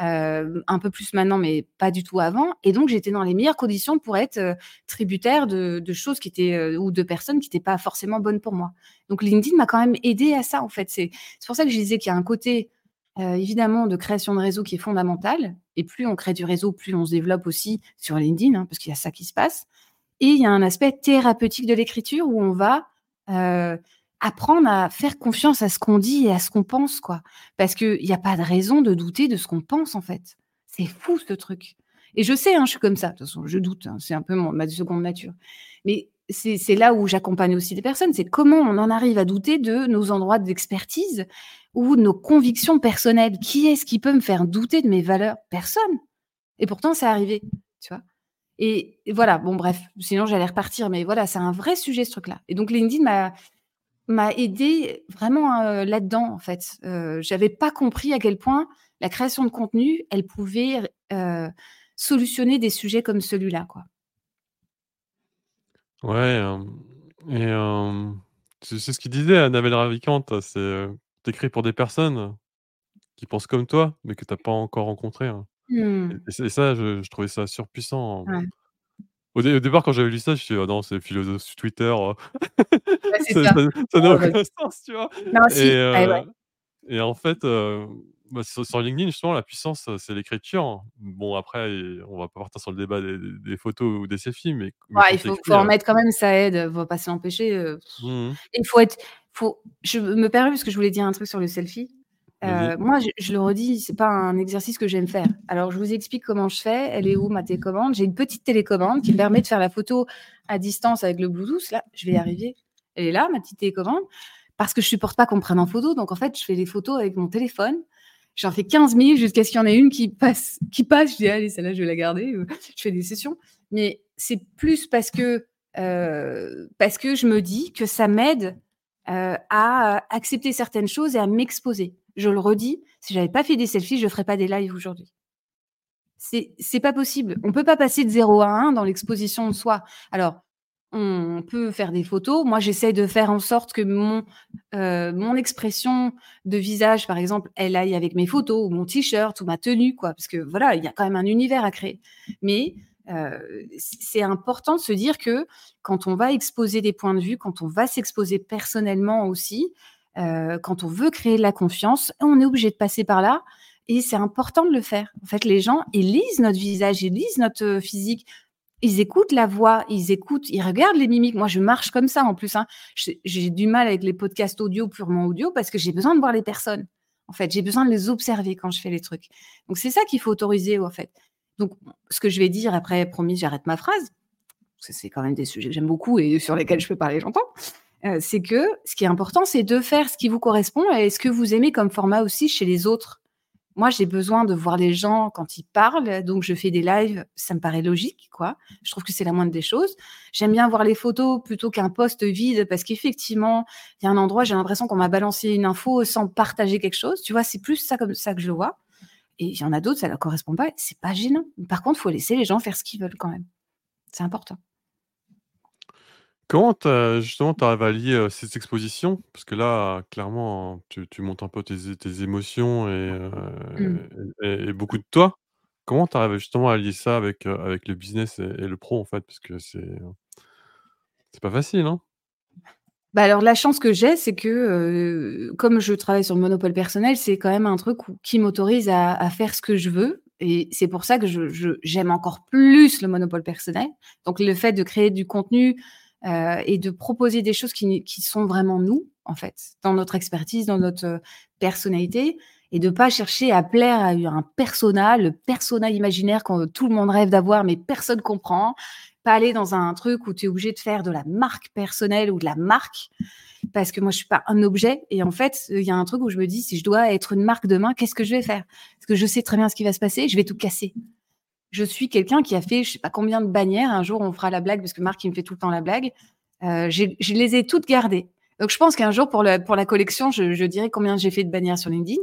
euh, un peu plus maintenant, mais pas du tout avant. Et donc j'étais dans les meilleures conditions pour être euh, tributaire de, choses qui étaient euh, ou de personnes qui n'étaient pas forcément bonnes pour moi. Donc LinkedIn m'a quand même aidé à ça en fait. C'est pour ça que je disais qu'il y a un côté euh, évidemment de création de réseau qui est fondamental. Et plus on crée du réseau, plus on se développe aussi sur LinkedIn, hein, parce qu'il y a ça qui se passe. Et il y a un aspect thérapeutique de l'écriture où on va euh, apprendre à faire confiance à ce qu'on dit et à ce qu'on pense, quoi. Parce qu'il n'y a pas de raison de douter de ce qu'on pense, en fait. C'est fou, ce truc. Et je sais, hein, je suis comme ça. De toute façon, je doute. Hein, c'est un peu mon, ma seconde nature. Mais c'est là où j'accompagne aussi des personnes. C'est comment on en arrive à douter de nos endroits d'expertise ou nos convictions personnelles. Qui est-ce qui peut me faire douter de mes valeurs? Personne. Et pourtant, c'est arrivé. Tu vois et, voilà, bon, bref, sinon j'allais repartir, mais voilà, c'est un vrai sujet ce truc-là. Et donc LinkedIn m'a m'a aidé vraiment euh, là-dedans, en fait. Euh, J'avais pas compris à quel point la création de contenu, elle pouvait euh, solutionner des sujets comme celui-là, quoi. Ouais, et c'est ce qu'il disait Annabelle Ravikant, c'est, tu pour des personnes qui pensent comme toi, mais que tu as pas encore rencontrées, hein. Mmh. Et ça, je je trouvais ça surpuissant. Ouais. Au au départ, quand j'avais lu ça, je me suis dit: «Ah non, c'est philosophie Twitter, Ouais, c'est ça ça. n'a Oh, aucun sens», tu vois? Non, Et si, ouais, heu ouais. et en fait, heu, bah, sur sur LinkedIn, justement, la puissance, c'est l'écriture. Bon, après, on va pas partir sur le débat des photos ou des selfies, mais il faut en heu mettre quand même, ça aide, heu, faut pas s'en empêcher, heu Mmh mh. il faut être faut je me permets parce que je voulais dire un truc sur le selfie. Heu, moi, je je le redis, c'est pas un exercice que j'aime faire. Alors, je vous explique comment je fais. Elle est où ma télécommande? J'ai une petite télécommande qui me permet de faire la photo à distance avec le Bluetooth. Là, je vais y arriver. Elle est là, ma petite télécommande, parce que je supporte pas qu'on me prenne en photo. Donc en fait, je fais les photos avec mon téléphone. J'en fais 15 000 jusqu'à ce qu'il y en ait une qui passe qui passe. Je dis: «Allez, celle-là, je vais la garder», heu, je fais des sessions. Mais c'est plus parce que, heu, parce que je me dis que ça m'aide, à accepter certaines choses et à m'exposer. Je le redis, si j'avais pas fait des selfies, je ferais pas des lives aujourd'hui. C'est pas possible. On peut pas passer de 0 à 1 dans l'exposition de soi. Alors, on peut faire des photos. Moi, j'essaie de faire en sorte que mon, heu, mon expression de visage, par exemple, elle aille avec mes photos ou mon t-shirt ou ma tenue, quoi. Parce que voilà, il y a quand même un univers à créer. Mais, heu, c c'est important de se dire que quand on va exposer des points de vue, quand on va s'exposer personnellement aussi, heu, quand on veut créer de la confiance, on est obligé de passer par là et c'est important de le faire. En fait, les gens, ils lisent notre visage, ils lisent notre, heu, physique, ils écoutent la voix, ils écoutent, ils regardent les mimiques. Moi, je marche comme ça en plus, hein. J'ai du mal avec les podcasts audio, purement audio, parce que j'ai besoin de voir les personnes. En fait, j'ai besoin de les observer quand je fais les trucs. Donc c'est ça qu'il faut autoriser, en fait. Donc ce que je vais dire après, promis, j'arrête ma phrase, c'est quand même des sujets que j'aime beaucoup et sur lesquels je peux parler longtemps. Heu, c'est que ce qui est important, c'est de faire ce qui vous correspond et ce que vous aimez comme format aussi chez les autres. Moi, j'ai besoin de voir les gens quand ils parlent, donc je fais des lives, ça me paraît logique, quoi. Je trouve que c'est la moindre des choses. J'aime bien voir les photos plutôt qu'un post vide parce qu'effectivement, il y a un endroit, j'ai l'impression qu'on m'a balancé une info sans partager quelque chose. Tu vois? C'est plus ça comme ça que je vois et il y en a d'autres, ça leur correspond pas, c'est pas gênant. Par contre, il faut laisser les gens faire ce qu'ils veulent quand même. C'est important. Comment tu as justement, tu arrives à lier, heu, ces expositions? Parce que là, clairement, tu tu montres un peu tes émotions et heu Mmh. et et beaucoup de toi. Comment tu arrives justement à lier ça avec, heu, avec le business et et le pro, en fait? Parce que c'est, c'est pas facile, hein? Bah, alors la chance que j'ai, c'est que, heu, comme je travaille sur le monopole personnel, c'est quand même un truc où qui m'autorise à à faire ce que je veux et c'est pour ça que je je j'aime encore plus le monopole personnel. Donc le fait de créer du contenu, heu et de proposer des choses qui sont vraiment nous, en fait, dans notre expertise, dans notre, heu, personnalité et de pas chercher à plaire à un persona, le persona imaginaire que tout le monde rêve d'avoir mais personne comprend. Pas aller dans un truc où tu es obligé de faire de la marque personnelle ou de la marque, parce que moi je suis pas un objet et en fait, il y a un truc où je me dis: «Si je dois être une marque demain, qu'est-ce que je vais faire?» parce que je sais très bien ce qui va se passer, je vais tout casser. Je suis quelqu'un qui a fait je sais pas combien de bannières, un jour on fera la blague parce que Marc il me fait tout le temps la blague, j'ai je les ai toutes gardées. Donc je pense qu'un jour pour la collection, je je dirai combien j'ai fait de bannières sur LinkedIn.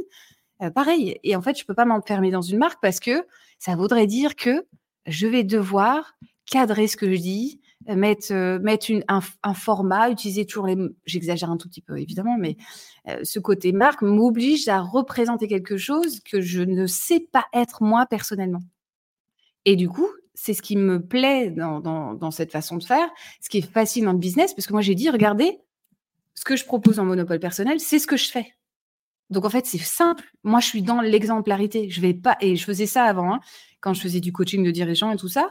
Heu, pareil et en fait, je peux pas m'enfermer dans une marque parce que ça voudrait dire que je vais devoir cadrer ce que je dis, mettre, euh, mettre un, format, utiliser toujours les... J'exagère un tout petit peu, évidemment, mais euh, ce côté marque m'oblige à représenter quelque chose que je ne sais pas être moi personnellement. Et du coup, c'est ce qui me plaît dans, dans, dans, cette façon de faire, ce qui est facile dans le business, parce que moi j'ai dit, regardez, ce que je propose en monopole personnel, c'est ce que je fais. Donc en fait, c'est simple. Moi, je suis dans l'exemplarité. Je vais pas et je faisais ça avant, hein, quand je faisais du coaching de dirigeants et tout ça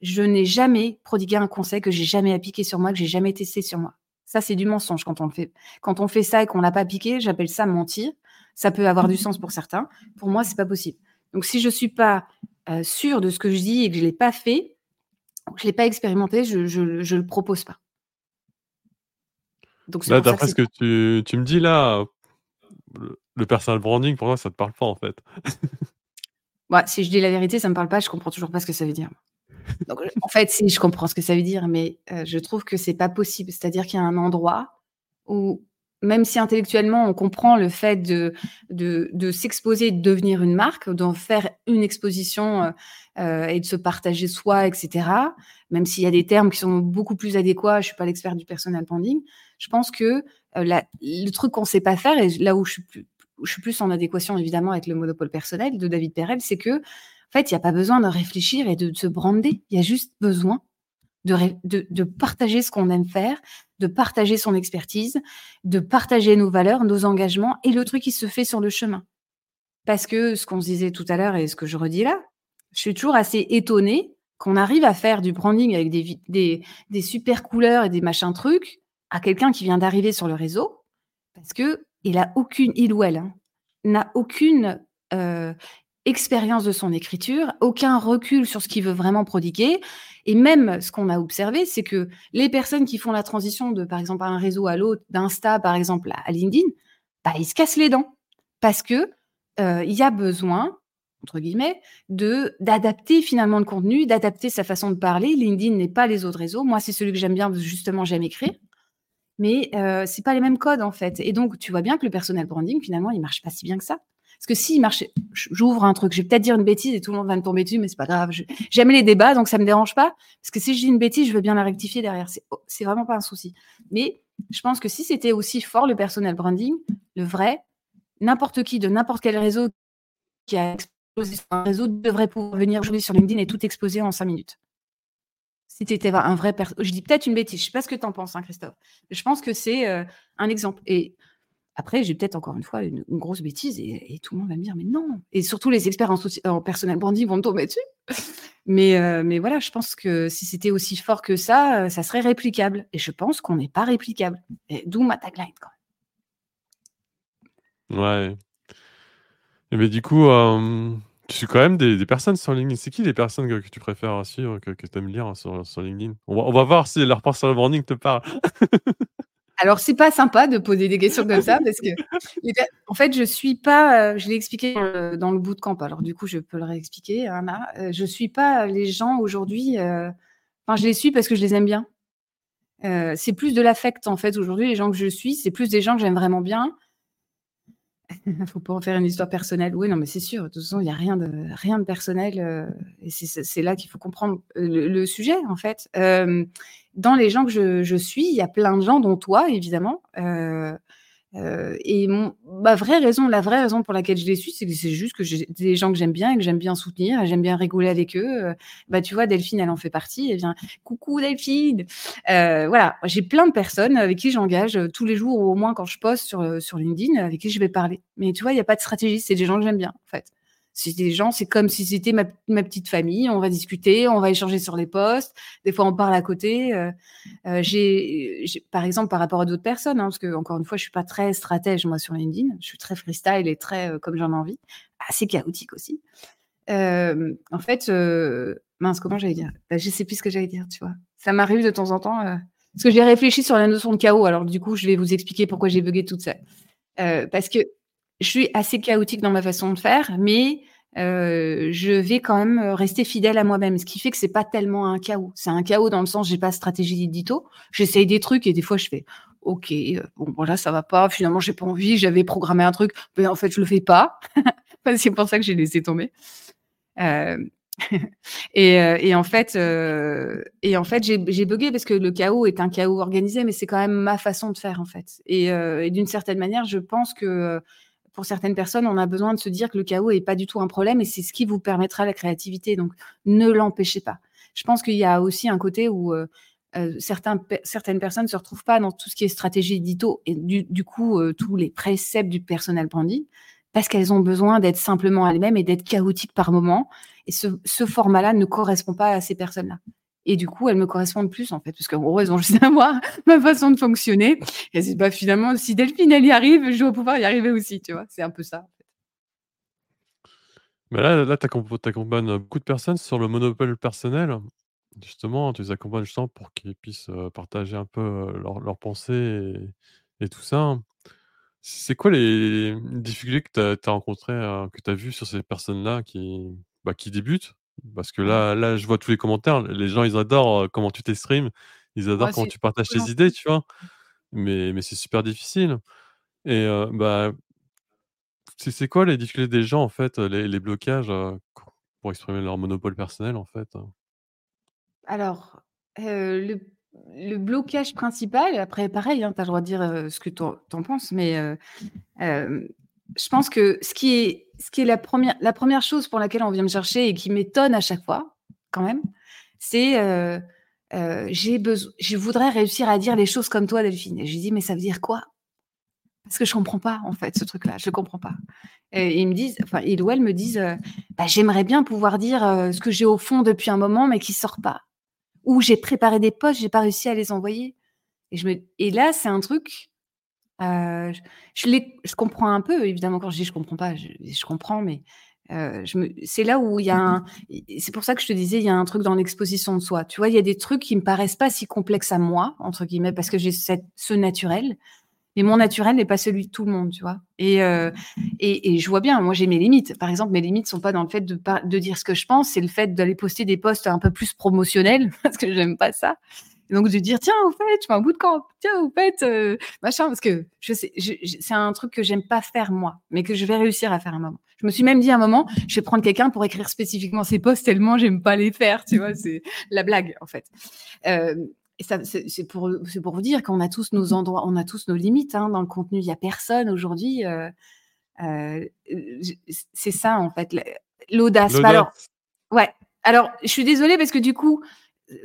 je n'ai jamais prodigué un conseil que j'ai jamais appliqué sur moi, que j'ai jamais testé sur moi. Ça, c'est du mensonge quand on le fait. Quand on fait ça et qu'on l'a pas appliqué, j'appelle ça mentir. Ça peut avoir du sens pour certains. Pour moi, c'est pas possible. Donc, si je suis pas euh, sûre de ce que je dis et que je l'ai pas fait, je l'ai pas expérimenté, je, je le propose pas. Donc, là, d'après ce que tu, tu, me dis là, le, le personal branding, pour moi, ça te parle pas en fait. ouais, si je dis la vérité, ça me parle pas. Je comprends toujours pas ce que ça veut dire en fait, si je comprends ce que ça veut dire, mais je trouve que c'est pas possible. C'est-à-dire qu'il y a un endroit où, même si intellectuellement on comprend le fait de, de, s'exposer, de devenir une marque, d'en faire une exposition et de se partager soi, etc. Même s'il y a des termes qui sont beaucoup plus adéquats, je suis pas l'expert du personal branding. Je pense que le truc qu'on sait pas faire et là où je suis plus, en adéquation évidemment avec le monopole personnel de David Perel, c'est que en fait, il n'y a pas besoin de réfléchir et de, se brander. Il y a juste besoin de, partager ce qu'on aime faire, de partager son expertise, de partager nos valeurs, nos engagements et le truc qui se fait sur le chemin. Parce que ce qu'on se disait tout à l'heure et ce que je redis là, je suis toujours assez étonnée qu'on arrive à faire du branding avec des, super couleurs et des machins trucs à quelqu'un qui vient d'arriver sur le réseau parce que il a aucune, il ou elle, hein, n'a aucune euh, expérience de son écriture, aucun recul sur ce qu'il veut vraiment prodiguer. Et même ce qu'on a observé, c'est que les personnes qui font la transition de, par exemple, un réseau à l'autre, d'Insta, par exemple, à LinkedIn, bah, ils se cassent les dents. Parce que euh, il y a besoin, entre guillemets, de d'adapter finalement le contenu, d'adapter sa façon de parler. LinkedIn n'est pas les autres réseaux. Moi, c'est celui que j'aime bien justement, j'aime écrire. Mais euh, c'est pas les mêmes codes, en fait. Et donc, tu vois bien que le personal branding, finalement, il marche pas si bien que ça. Parce que s'il marchait, j'ouvre un truc, je vais peut-être dire une bêtise et tout le monde va me tomber dessus, mais c'est pas grave. J'aime les débats, donc ça me dérange pas. Parce que si je dis une bêtise, je veux bien la rectifier derrière. C'est vraiment pas un souci. Mais je pense que si c'était aussi fort le personal branding, le vrai, n'importe qui de n'importe quel réseau qui a explosé sur un réseau devrait pouvoir venir jouer sur LinkedIn et tout exploser en cinq minutes. Si tu étais un vrai je dis peut-être une bêtise, je sais pas ce que tu en penses, hein, Christophe. Je pense que c'est euh, un exemple. Et après, j'ai peut-être encore une fois une, grosse bêtise et, tout le monde va me dire, mais non. Et surtout, les experts en, en personnel branding vont me tomber dessus. mais, euh, mais voilà, je pense que si c'était aussi fort que ça, euh, ça serait réplicable. Et je pense qu'on n'est pas réplicable. D'où ma tagline, quand même. Ouais. Mais du coup, tu suis quand même des, personnes sur LinkedIn. C'est qui les personnes que, tu préfères suivre, que, que tu aimes lire sur, sur LinkedIn? On va, on va voir si leur personnel branding te parle. Alors, c'est pas sympa de poser des questions comme ça parce que, en fait, je suis pas, euh, je l'ai expliqué dans le, bout de camp. alors du coup, je peux le réexpliquer, hein, euh, je suis pas les gens aujourd'hui, euh, enfin, je les suis parce que je les aime bien. c'est plus de l'affect, en fait, aujourd'hui, les gens que je suis, c'est plus des gens que j'aime vraiment bien faut pas en faire une histoire personnelle. Oui, non, mais c'est sûr. De toute façon, il n'y a rien de, rien de personnel. Euh, et c'est là qu'il faut comprendre euh, le, sujet, en fait. Euh, dans les gens que je, je suis, il y a plein de gens, dont toi, évidemment, et mon, ma vraie raison, la vraie raison pour laquelle je les suis, c'est que c'est juste que j'ai des gens que j'aime bien et que j'aime bien soutenir, j'aime bien rigoler avec eux. Euh, bah, tu vois, Delphine, elle en fait partie. Elle vient, coucou Delphine. Euh, voilà, j'ai plein de personnes avec qui j'engage tous les jours, ou au moins quand je poste sur, sur LinkedIn, avec qui je vais parler. Mais tu vois, il n'y a pas de stratégie. C'est des gens que j'aime bien, en fait. C'est des gens, c'est comme si c'était ma, petite famille. On va discuter, on va échanger sur les posts. Des fois, on parle à côté. Euh, euh j'ai, par exemple, par rapport à d'autres personnes, hein, parce que encore une fois, je suis pas très stratège moi sur LinkedIn. Je suis très freestyle et très euh, comme j'en ai envie, assez chaotique aussi. En fait, mince, comment j'allais dire? Bah, Je sais plus ce que j'allais dire, tu vois. Ça m'arrive de temps en temps. parce que j'ai réfléchi sur la notion de chaos. Alors, du coup, je vais vous expliquer pourquoi j'ai bugué toute seule. parce que je suis assez chaotique dans ma façon de faire, mais euh, je vais quand même rester fidèle à moi-même, ce qui fait que c'est pas tellement un chaos. C'est un chaos dans le sens j'ai pas de stratégie d'édito, j'essaye des trucs et des fois je fais ok, euh, bon voilà ça va pas, finalement j'ai pas envie, j'avais programmé un truc, mais en fait je le fais pas. c'est pour ça que j'ai laissé tomber. Euh, et, en fait, et en fait, j'ai bugué parce que le chaos est un chaos organisé, mais c'est quand même ma façon de faire en fait. Et d'une certaine manière, je pense que pour certaines personnes, on a besoin de se dire que le chaos est pas du tout un problème et c'est ce qui vous permettra la créativité. Donc, ne l'empêchez pas. Je pense qu'il y a aussi un côté où certains, certaines personnes ne se retrouvent pas dans tout ce qui est stratégie édito et du, coup, tous les préceptes du personnel branding parce qu'elles ont besoin d'être simplement elles-mêmes et d'être chaotiques par moment. Et ce, format-là ne correspond pas à ces personnes-là. Et du coup, elles me correspondent plus, en fait, parce qu'en gros, elles ont juste à moi, ma façon de fonctionner. Et c'est bah, finalement, si Delphine, elle y arrive, je dois pouvoir y arriver aussi, tu vois. C'est un peu ça. Mais là, là tu accompagnes beaucoup de personnes sur le monopole personnel. Justement, tu les accompagnes justement pour qu'ils puissent euh, partager un peu euh, leurs pensées et, tout ça. C'est quoi les difficultés que tu as rencontrées, euh, que tu as vues sur ces personnes-là qui, bah, qui débutent? Parce que là là, je vois tous les commentaires, les gens, ils adorent, comment tu t'exprimes, ils adorent comment tu partages tes idées, tu vois? Mais mais c'est super difficile et euh, bah c'est quoi les difficultés des gens, en fait, les les blocages, pour exprimer leur monopole personnel, en fait? Alors, le le blocage principal, après pareil, hein, tu as le droit de dire, ce que tu en penses, mais je pense que ce qui est la première chose pour laquelle on vient me chercher et qui m'étonne à chaque fois, quand même, c'est, j'ai besoin je voudrais réussir à dire les choses comme toi Delphine et je lui dis: «Mais ça veut dire quoi?» parce que je comprends pas en fait ce truc-là, je comprends pas et ils me disent enfin ils ou elles me disent, «Bah, j'aimerais bien pouvoir dire, ce que j'ai au fond depuis un moment mais qui sort pas» ou j'ai préparé des posts, j'ai pas réussi à les envoyer. Et, je me... et là, c'est un truc, euh, je, les... je comprends un peu, évidemment, quand je dis je comprends pas, je, comprends, mais euh, c'est là où il y a un. C'est pour ça que je te disais, il y a un truc dans l'exposition de soi. Tu vois, il y a des trucs qui me paraissent pas si complexes à moi, entre guillemets, parce que j'ai ce naturel. Mais mon naturel n'est pas celui de tout le monde, tu vois. Et, euh, et, je vois bien, moi j'ai mes limites. Par exemple, mes limites sont pas dans le fait de, de dire ce que je pense, c'est le fait d'aller poster des posts un peu plus promotionnels, parce que j'aime pas ça. Et donc de dire tiens, au fait, je fais un bout de camp, tiens, au fait, euh, machin, parce que je sais, c'est un truc que j'aime pas faire moi, mais que je vais réussir à faire un moment. Je me suis même dit à un moment, je vais prendre quelqu'un pour écrire spécifiquement ces posts tellement j'aime pas les faire, tu vois, c'est la blague en fait. Euh, et ça, c'est pour, pour vous dire qu'on a tous nos endroits, on a tous nos limites hein, dans le contenu. Il n'y a personne aujourd'hui. Euh, euh, c'est ça, en fait, l'audace. Alors, ouais. Alors, je suis désolée parce que du coup,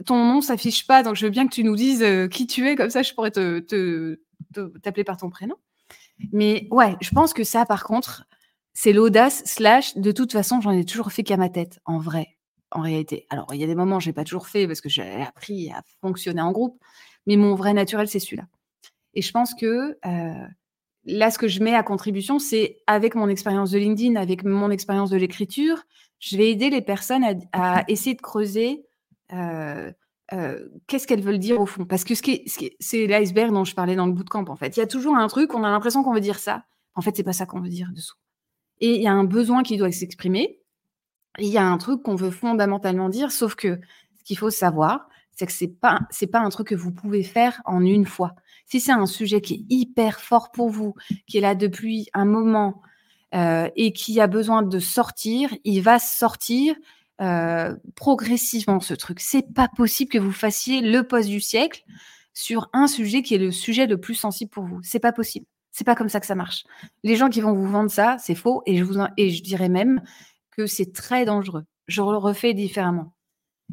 ton nom s'affiche pas, donc je veux bien que tu nous dises euh, qui tu es, comme ça je pourrais te, t'appeler par ton prénom. Mais ouais, je pense que ça, par contre, c'est l'audace, slash, de toute façon, j'en ai toujours fait qu'à ma tête, en vrai en réalité. Alors, il y a des moments, je n'ai pas toujours fait parce que j'ai appris à fonctionner en groupe, mais mon vrai naturel, c'est celui-là. Et je pense que euh, là, ce que je mets à contribution, c'est avec mon expérience de LinkedIn, avec mon expérience de l'écriture, je vais aider les personnes à, essayer de creuser qu'est-ce qu'elles veulent dire au fond? Parce que ce qui c'est l'iceberg dont je parlais dans le bootcamp, en fait. Il y a toujours un truc, on a l'impression qu'on veut dire ça. En fait, c'est pas ça qu'on veut dire dessous. Et il y a un besoin qui doit s'exprimer il y a un truc qu'on veut fondamentalement dire, sauf que ce qu'il faut savoir, c'est que c'est pas c'est pas un truc que vous pouvez faire en une fois. Si c'est un sujet qui est hyper fort pour vous, qui est là depuis un moment et qui a besoin de sortir, il va sortir euh, progressivement ce truc. C'est pas possible que vous fassiez le poste du siècle sur un sujet qui est le sujet le plus sensible pour vous. C'est pas possible. C'est pas comme ça que ça marche. Les gens qui vont vous vendre ça, c'est faux. Et je vous et je dirais même que c'est très dangereux. Je le refais différemment.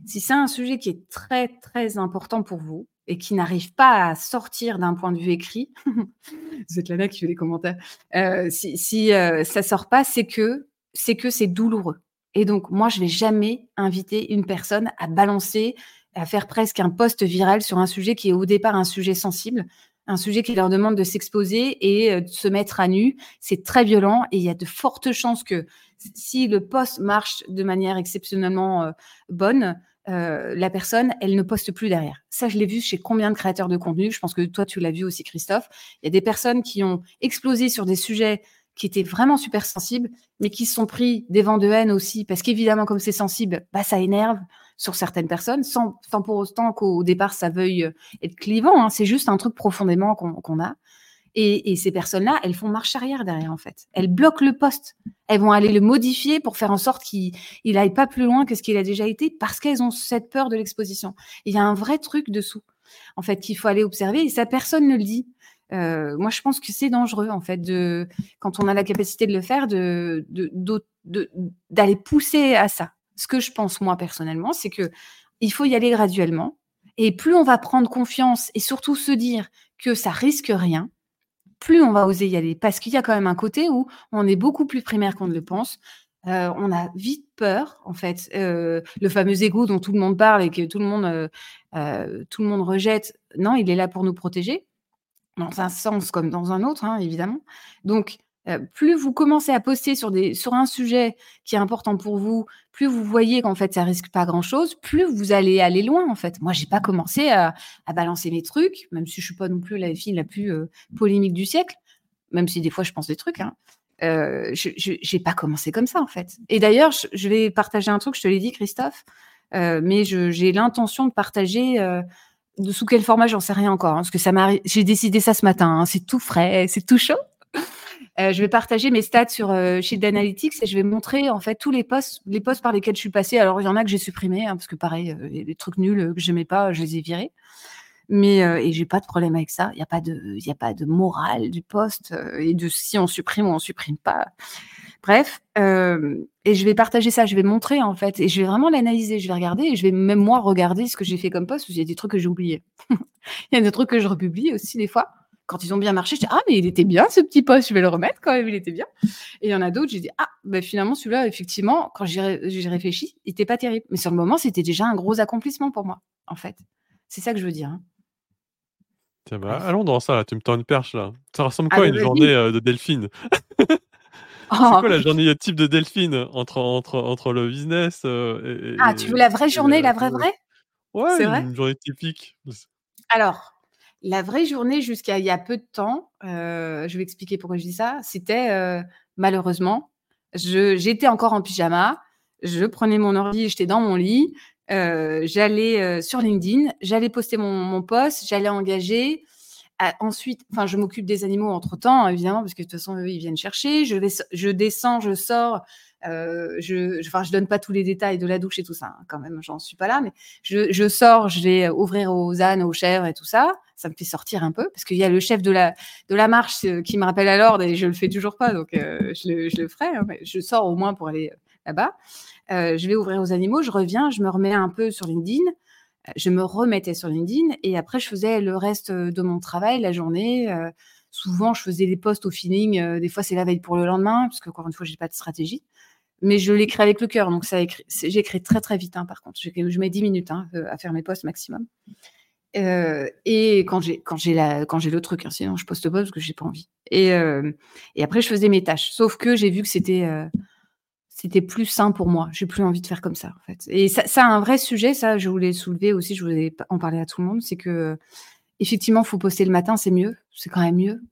Si c'est un sujet qui est très, très important pour vous et qui n'arrive pas à sortir d'un point de vue écrit, vous êtes qui fait les commentaires, euh, si, euh, ça sort pas, c'est que c'est douloureux. Et donc, moi, je vais jamais inviter une personne à balancer, à faire presque un post viral sur un sujet qui est au départ un sujet sensible, un sujet qui leur demande de s'exposer et euh, de se mettre à nu. C'est très violent et il y a de fortes chances que si le poste marche de manière exceptionnellement euh, bonne, euh, la personne, elle ne poste plus derrière. Ça, je l'ai vu chez combien de créateurs de contenu. Je pense que toi, tu l'as vu aussi, Christophe. Il y a des personnes qui ont explosé sur des sujets qui étaient vraiment super sensibles, mais qui se sont pris des vents de haine aussi, parce qu'évidemment, comme c'est sensible, bah, ça énerve sur certaines personnes, sans, pour autant qu'au départ, ça veuille être clivant. Hein. C'est juste un truc profondément qu'on a. Et, ces personnes-là, elles font marche arrière derrière, en fait. Elles bloquent le poste. Elles vont aller le modifier pour faire en sorte qu'il n'aille pas plus loin que ce qu'il a déjà été parce qu'elles ont cette peur de l'exposition. Il y a un vrai truc dessous, en fait, qu'il faut aller observer et ça, personne ne le dit. Euh, moi, je pense que c'est dangereux, en fait, de, quand on a la capacité de le faire, d'aller pousser à ça. Ce que je pense, moi, personnellement, c'est que il faut y aller graduellement. Et plus on va prendre confiance et surtout se dire que ça risque rien, plus on va oser y aller. Parce qu'il y a quand même un côté où on est beaucoup plus primaire qu'on ne le pense. Euh, on a vite peur, en fait. Euh, le fameux ego dont tout le monde parle et que tout le monde, tout le monde rejette, non, il est là pour nous protéger, dans un sens comme dans un autre, hein, évidemment. Donc, plus vous commencez à poster sur, des, sur un sujet qui est important pour vous, plus vous voyez qu'en fait ça risque pas grand chose, plus vous allez aller loin en fait. Moi, j'ai pas commencé à, balancer mes trucs, même si je suis pas non plus la fille la plus polémique du siècle, même si des fois je pense des trucs. Hein. je n'ai pas commencé comme ça en fait. Et d'ailleurs, je, vais partager un truc, je te l'ai dit Christophe, mais j'ai l'intention de partager de sous quel format, j'en sais rien encore, hein, parce que j'ai décidé ça ce matin, hein. c'est tout frais, c'est tout chaud. Euh, je vais partager mes stats sur euh, Shield Analytics et je vais montrer en fait tous les posts, les par lesquels je suis passée. Alors il y en a que j'ai supprimés hein, parce que pareil, euh, les trucs nuls que j'aimais pas, je les ai virés. Mais euh, et j'ai pas de problème avec ça. Il n'y a pas de, il a pas de morale du poste et de si on supprime ou on supprime pas. Bref, et je vais partager ça, je vais montrer en fait, et je vais vraiment l'analyser, je vais regarder, et je vais même moi regarder ce que j'ai fait comme post, parce qu'il y a des trucs que j'ai oubliés. il y a des trucs que je republie aussi des fois quand ils ont bien marché, je dis ah mais il était bien ce petit poste, je vais le remettre quand même, il était bien. Et il y en a d'autres, j'ai dit ah ben finalement celui-là effectivement quand j'ai réfléchi, il était pas terrible, mais sur le moment c'était déjà un gros accomplissement pour moi en fait. C'est ça que je veux dire. Hein. Tiens bah, allons dans ça là, tu me tends une perche là. Ça ressemble quoi à une journée euh, de Delphine? C'est quoi la oh. journée type de Delphine entre, entre, entre le business euh, et, Ah, tu veux la vraie journée, la vraie vraie? Ouais, c'est une journée typique. Alors, la vraie journée jusqu'à il y a peu de temps, euh, je vais expliquer pourquoi je dis ça, c'était euh, malheureusement, j'étais encore en pyjama, je prenais mon ordi, j'étais dans mon lit, euh, j'allais sur LinkedIn, j'allais poster mon, mon post, j'allais engager. ensuite, enfin, je m'occupe des animaux entre temps, évidemment, parce que de toute façon, ils viennent chercher. Je, descends, je sors, euh, je, enfin, je donne pas tous les détails de la douche et tout ça, hein, quand même, j'en suis pas là, mais je, sors, je vais ouvrir aux ânes, aux chèvres et tout ça. Ça me fait sortir un peu parce qu'il y a le chef de la de la marche euh, qui me rappelle à l'ordre et je le fais toujours pas, donc euh, je, le, je, le, ferai. Hein, je sors au moins pour aller là-bas. je vais ouvrir aux animaux, je reviens, je me remets un peu sur LinkedIn. Je me remettais sur LinkedIn et après je faisais le reste de mon travail la journée. souvent, je faisais des posts au feeling. des fois, c'est la veille pour le lendemain, parce que encore une fois, j'ai pas de stratégie mais je l'écris avec le cœur. Donc, ça j'écris très, très vite, hein, par contre. Je mets 10 minutes hein, euh, à faire mes posts maximum. Euh, et quand j'ai quand j'ai la quand j'ai le truc, hein, sinon je poste pas parce que j'ai pas envie. Et, euh, et après je faisais mes tâches. Sauf que j'ai vu que c'était c'était plus sain pour moi. J'ai plus envie de faire comme ça en fait. Et ça, ça a un vrai sujet. Ça, je voulais soulever aussi. Je voulais en parler à tout le monde. C'est que effectivement, faut poster le matin, c'est mieux. C'est quand même mieux.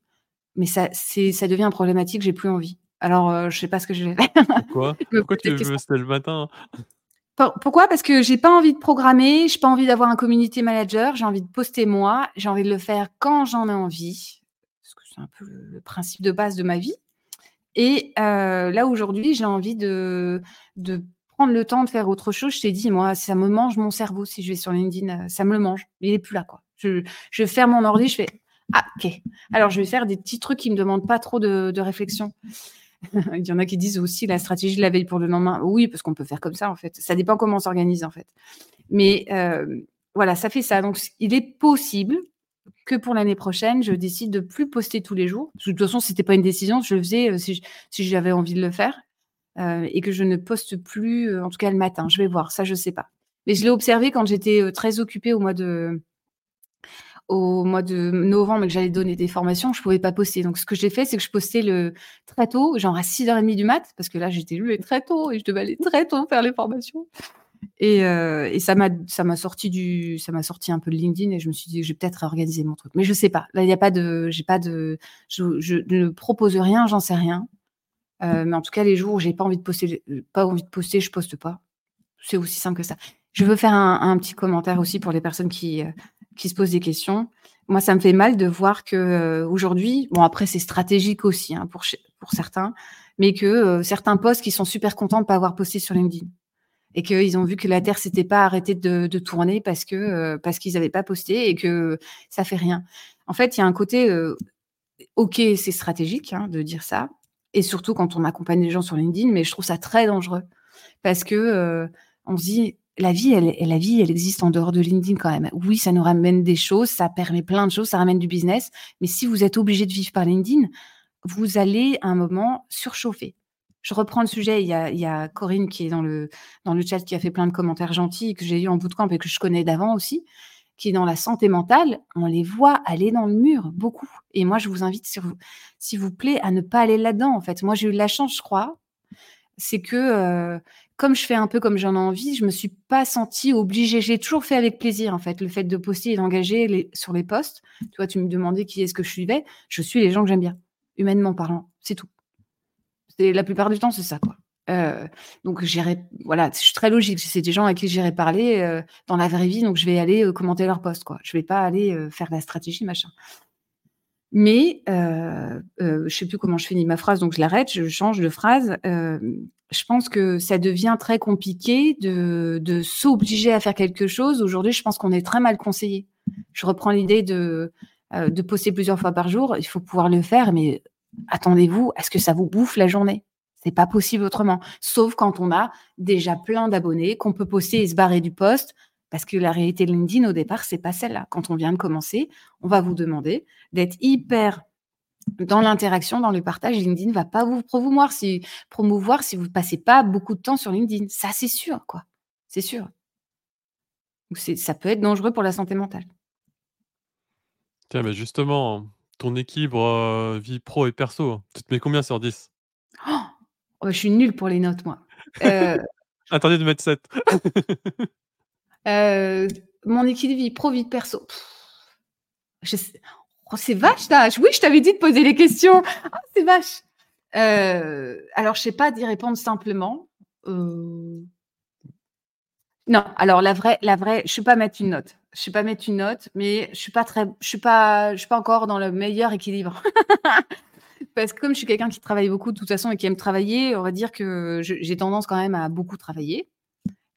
Mais ça c'est ça devient problématique. J'ai plus envie. Alors, je je sais pas ce que je vais faire. Pourquoi Pourquoi tu veux rester le matin? Pourquoi? Parce que j'ai pas envie de programmer, j'ai pas envie d'avoir un community manager, j'ai envie de poster moi, j'ai envie de le faire quand j'en ai envie, parce que c'est un peu le, principe de base de ma vie. Et là aujourd'hui, j'ai envie de, prendre le temps de faire autre chose. Je t'ai dit, moi, ça me mange mon cerveau si je vais sur LinkedIn, ça me le mange. Il est plus là, quoi. Je, ferme mon ordi, je fais, ah, ok. Alors, je vais faire des petits trucs qui me demandent pas trop de, de réflexion. Il y en a qui disent aussi la stratégie de la veille pour le lendemain. Oui, parce qu'on peut faire comme ça, en fait. Ça dépend comment on s'organise, en fait. Mais euh, voilà, ça fait ça. Donc, il est possible que pour l'année prochaine, je décide de plus poster tous les jours. de toute façon, ce n'était pas une décision, je le faisais euh, si, j'avais envie de le faire. Euh, et que je ne poste plus, en tout cas le matin. Je vais voir, ça, je ne sais pas. Mais je l'ai observé quand j'étais très occupée au mois de, au mois de novembre et que j'allais donner des formations, je pouvais pas poster. Donc, ce que j'ai fait, c'est que je postais le très tôt, genre à 6h30 du mat, parce que là, j'étais levée très tôt et je devais aller très tôt faire les formations. Et, euh, ça m'a sorti du ça m'a sorti un peu de LinkedIn et je me suis dit que je vais peut-être réorganiser mon truc. Mais je sais pas. Il a pas de j'ai pas de je, ne propose rien, j'en sais rien. Euh, mais en tout cas, les jours où j'ai pas envie de poster, pas envie de poster, je poste pas. C'est aussi simple que ça. Je veux faire un, petit commentaire aussi pour les personnes qui, euh, qui se posent des questions. Moi, ça me fait mal de voir que aujourd'hui, bon après c'est stratégique aussi hein, pour pour certains, mais que certains postes qui sont super contents de pas avoir posté sur LinkedIn et qu'ils ont vu que la Terre s'était pas arrêtée de, tourner parce que euh, parce qu'ils n'avaient pas posté et que ça fait rien. En fait, il y a un côté ok, c'est stratégique hein, de dire ça, et surtout quand on accompagne les gens sur LinkedIn, mais je trouve ça très dangereux parce que on se dit la vie, elle, la vie, elle existe en dehors de LinkedIn quand même. Oui, ça nous ramène des choses, ça permet plein de choses, ça ramène du business. Mais si vous êtes obligé de vivre par LinkedIn, vous allez à un moment surchauffer. Je reprends le sujet. Il y a, Corinne qui est dans le, dans le chat qui a fait plein de commentaires gentils que j'ai eu en bootcamp et que je connais d'avant aussi, qui est dans la santé mentale. On les voit aller dans le mur beaucoup. Et moi, je vous invite, s'il vous plaît, à ne pas aller là-dedans. En fait, moi, j'ai eu de la chance, je crois. C'est que euh, comme je fais un peu comme j'en ai envie, je me suis pas sentie obligée. J'ai toujours fait avec plaisir, en fait, le fait de poster et d'engager sur les posts. Tu vois, tu me demandais qui est-ce que je suivais. Je suis les gens que j'aime bien, humainement parlant. C'est tout. C'est la plupart du temps, c'est ça, quoi. Euh, donc j'irai, voilà, je suis très logique. C'est des gens à qui j'irai parler euh, dans la vraie vie, donc je vais aller euh, commenter leur post, quoi. Je vais pas aller faire la stratégie, machin. Mais je sais plus comment je finis ma phrase, donc je l'arrête, je change de phrase. Je pense que ça devient très compliqué de, s'obliger à faire quelque chose. Aujourd'hui, je pense qu'on est très mal conseillé. Je reprends l'idée de, de poster plusieurs fois par jour. Il faut pouvoir le faire, mais attendez-vous à ce que ça vous bouffe la journée. C'est pas possible autrement. Sauf quand on a déjà plein d'abonnés, qu'on peut poster et se barrer du poste. Parce que la réalité de LinkedIn, au départ, c'est pas celle-là. Quand on vient de commencer, on va vous demander d'être hyper dans l'interaction, dans le partage, LinkedIn va pas vous promouvoir si, vous passez pas beaucoup de temps sur LinkedIn. Ça, c'est sûr, quoi. C'est sûr. Ça peut être dangereux pour la santé mentale. Tiens, mais justement, ton équilibre vie pro et perso, tu te mets combien sur 10 oh, Je suis nulle pour les notes, moi. Euh... Attendez de mettre 7. euh, mon équilibre vie pro, vie perso. Je sais... Oh, c'est vache, là. Oui, je t'avais dit de poser les questions. Oh, c'est vache. Euh, alors, je sais pas d'y répondre simplement. Euh... Non, alors la vraie, la vraie, je ne sais pas mettre une note. Je ne sais pas mettre une note, mais je suis pas très, je suis pas, je suis pas encore dans le meilleur équilibre. Parce que comme je suis quelqu'un qui travaille beaucoup de toute façon et qui aime travailler, on va dire que j'ai tendance quand même à beaucoup travailler.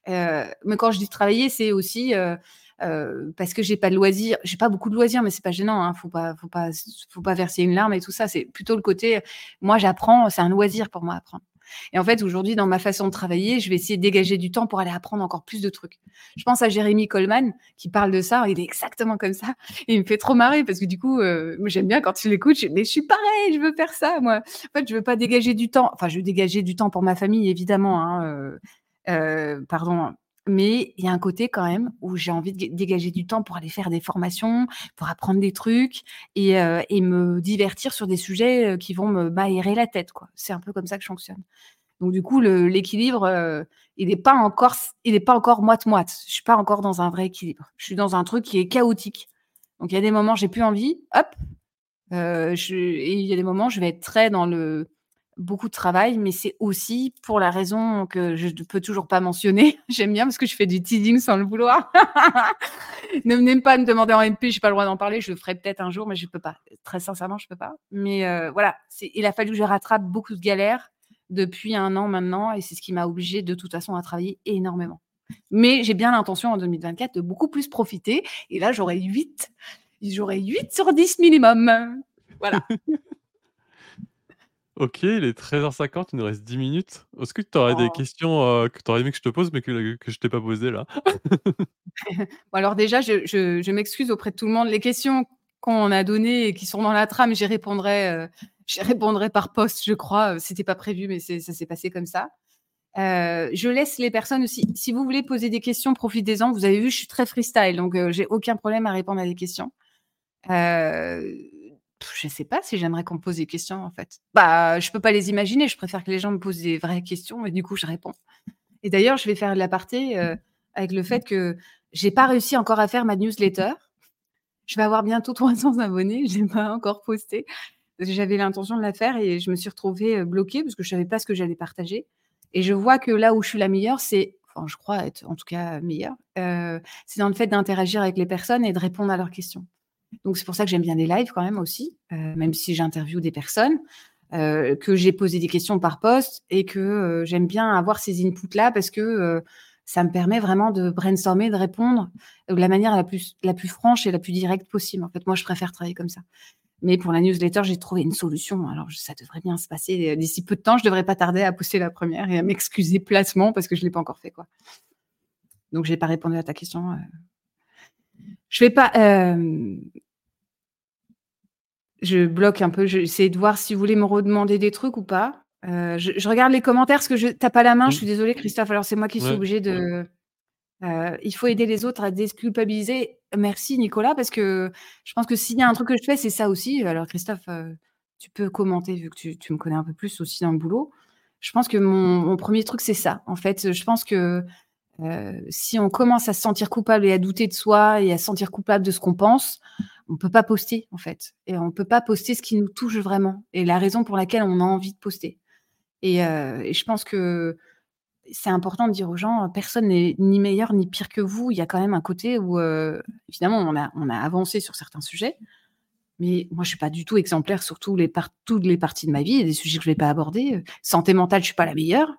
Euh, mais quand je dis travailler, c'est aussi euh, euh, parce que j'ai pas de loisirs, j'ai pas beaucoup de loisirs, mais c'est pas gênant. Hein, faut pas, faut pas, faut pas verser une larme et tout ça. C'est plutôt le côté, moi j'apprends, c'est un loisir pour moi apprendre. Et en fait, aujourd'hui, dans ma façon de travailler, je vais essayer de dégager du temps pour aller apprendre encore plus de trucs. Je pense à Jérémy Coleman qui parle de ça. Il est exactement comme ça. Il me fait trop marrer parce que du coup, euh, j'aime bien quand tu l'écoutes. Mais je suis pareil, je veux faire ça, moi. En fait, je veux pas dégager du temps. Enfin, je veux dégager du temps pour ma famille, évidemment. Hein, euh, euh, pardon, mais il y a un côté quand même où j'ai envie de dégager du temps pour aller faire des formations, pour apprendre des trucs et, euh, et me divertir sur des sujets qui vont me m'aérer la tête. C'est un peu comme ça que je fonctionne. Donc du coup, l'équilibre, il n'est pas encore, moite-moite. Je suis pas encore dans un vrai équilibre. Je suis dans un truc qui est chaotique. Donc il y a des moments j'ai plus envie, hop. Et il y a des moments je vais être très dans le beaucoup de travail, mais c'est aussi pour la raison que je ne peux toujours pas mentionner. J'aime bien parce que je fais du teasing sans le vouloir. ne venez pas me demander en MP, je n'ai pas le droit d'en parler. Je le ferai peut-être un jour, mais je ne peux pas. Très sincèrement, je ne peux pas. Mais euh, voilà, il a fallu que je rattrape beaucoup de galères depuis un an maintenant, et c'est ce qui m'a obligé de toute façon à travailler énormément. Mais j'ai bien l'intention en 2024 de beaucoup plus profiter. Et là, j'aurai 8. J'aurai 8 sur 10 minimum. Voilà. Ok, il est 13h50, il nous reste 10 minutes. Est-ce que tu aurais des Oh. questions euh, que tu aurais aimé que je te pose, mais que, que je t'ai pas posées là? Bon, alors déjà, je, je- je m'excuse auprès de tout le monde. Les questions qu'on a données et qui sont dans la trame, j'y répondrai, euh, j'y répondrai par poste, je crois. Euh, C'était pas prévu, mais c'est- ça s'est passé comme ça. Euh, je laisse les personnes aussi. Si vous voulez poser des questions, profitez-en. Vous avez vu, je suis très freestyle, donc euh, j'ai aucun problème à répondre à des questions. Euh, je sais pas si j'aimerais qu'on me pose des questions en fait. Bah, je peux pas les imaginer. Je préfère que les gens me posent des vraies questions et du coup je réponds. Et d'ailleurs, je vais faire de l'aparté euh, avec le fait que j'ai pas réussi encore à faire ma newsletter. Je vais avoir bientôt 300 abonnés. Je l'ai pas encore posté. J'avais l'intention de la faire et je me suis retrouvée euh, bloquée parce que je savais pas ce que j'allais partager. Et je vois que là où je suis la meilleure, c'est enfin je crois être en tout cas meilleure, c'est dans le fait d'interagir avec les personnes et de répondre à leurs questions. Donc c'est pour ça que j'aime bien les lives quand même aussi, même si j'interviewe des personnes, que j'ai posé des questions par poste et que j'aime bien avoir ces inputs-là parce que ça me permet vraiment de brainstormer, de répondre de la manière la plus, la plus franche et la plus directe possible. En fait, moi, je préfère travailler comme ça. Mais pour la newsletter, j'ai trouvé une solution. Alors, ça devrait bien se passer. D'ici peu de temps, je devrais pas tarder à poster la première et à m'excuser placement parce que je l'ai pas encore fait, quoi. Donc, j'ai pas répondu à ta question. Je vais pas. Euh, je bloque un peu. J'essaie de voir si vous voulez me redemander des trucs ou pas. Euh, je, regarde les commentaires parce que je tape pas la main. Je suis désolée, Christophe. Alors, c'est moi qui suis obligée de. Euh, il faut aider les autres à déculpabiliser. Merci, Nicolas, parce que je pense que s'il y a un truc que je fais, c'est ça aussi. Alors, Christophe, tu peux commenter vu que tu, me connais un peu plus aussi dans le boulot. Je pense que mon, mon premier truc, c'est ça. En fait, je pense que euh, si on commence à se sentir coupable et à douter de soi et à se sentir coupable de ce qu'on pense, on peut pas poster en fait. Et on peut pas poster ce qui nous touche vraiment et la raison pour laquelle on a envie de poster. Et, euh, je pense que c'est important de dire aux gens, personne n'est ni meilleur ni pire que vous. Il y a quand même un côté où, euh, évidemment, on a, on a avancé sur certains sujets, mais moi, je suis pas du tout exemplaire sur les toutes les parties de ma vie. Il y a des sujets que je vais pas aborder. Santé mentale, je suis pas la meilleure.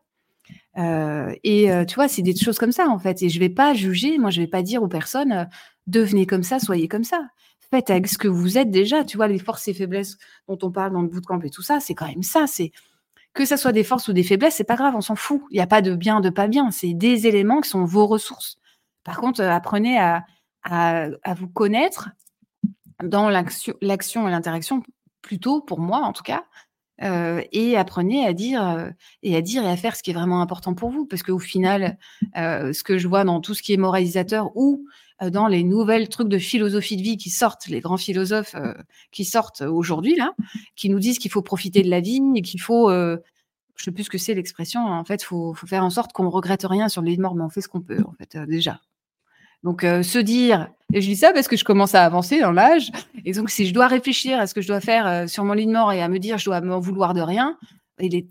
Euh, et euh, tu vois, c'est des choses comme ça en fait. Et je vais pas juger, moi je vais pas dire aux personnes euh, devenez comme ça, soyez comme ça. Faites avec ce que vous êtes déjà. Tu vois, les forces et faiblesses dont on parle dans le bootcamp et tout ça, c'est quand même ça. C'est que ça soit des forces ou des faiblesses, c'est pas grave, on s'en fout. Il n'y a pas de bien, de pas bien. C'est des éléments qui sont vos ressources. Par contre, apprenez à, vous connaître dans l'action et l'interaction, plutôt pour moi en tout cas, et apprenez à dire et à dire et à faire ce qui est vraiment important pour vous, parce qu'au final, ce que je vois dans tout ce qui est moralisateur ou dans les nouvelles trucs de philosophie de vie qui sortent, les grands philosophes qui sortent aujourd'hui là, qui nous disent qu'il faut profiter de la vie et qu'il faut je sais plus ce que c'est l'expression. En fait, faut, faut faire en sorte qu'on regrette rien sur les morts, mais on fait ce qu'on peut, en fait, déjà. Donc, euh, se dire, et je dis ça parce que je commence à avancer dans l'âge, et donc si je dois réfléchir à ce que je dois faire euh, sur mon lit de mort et à me dire je dois m'en vouloir de rien, il est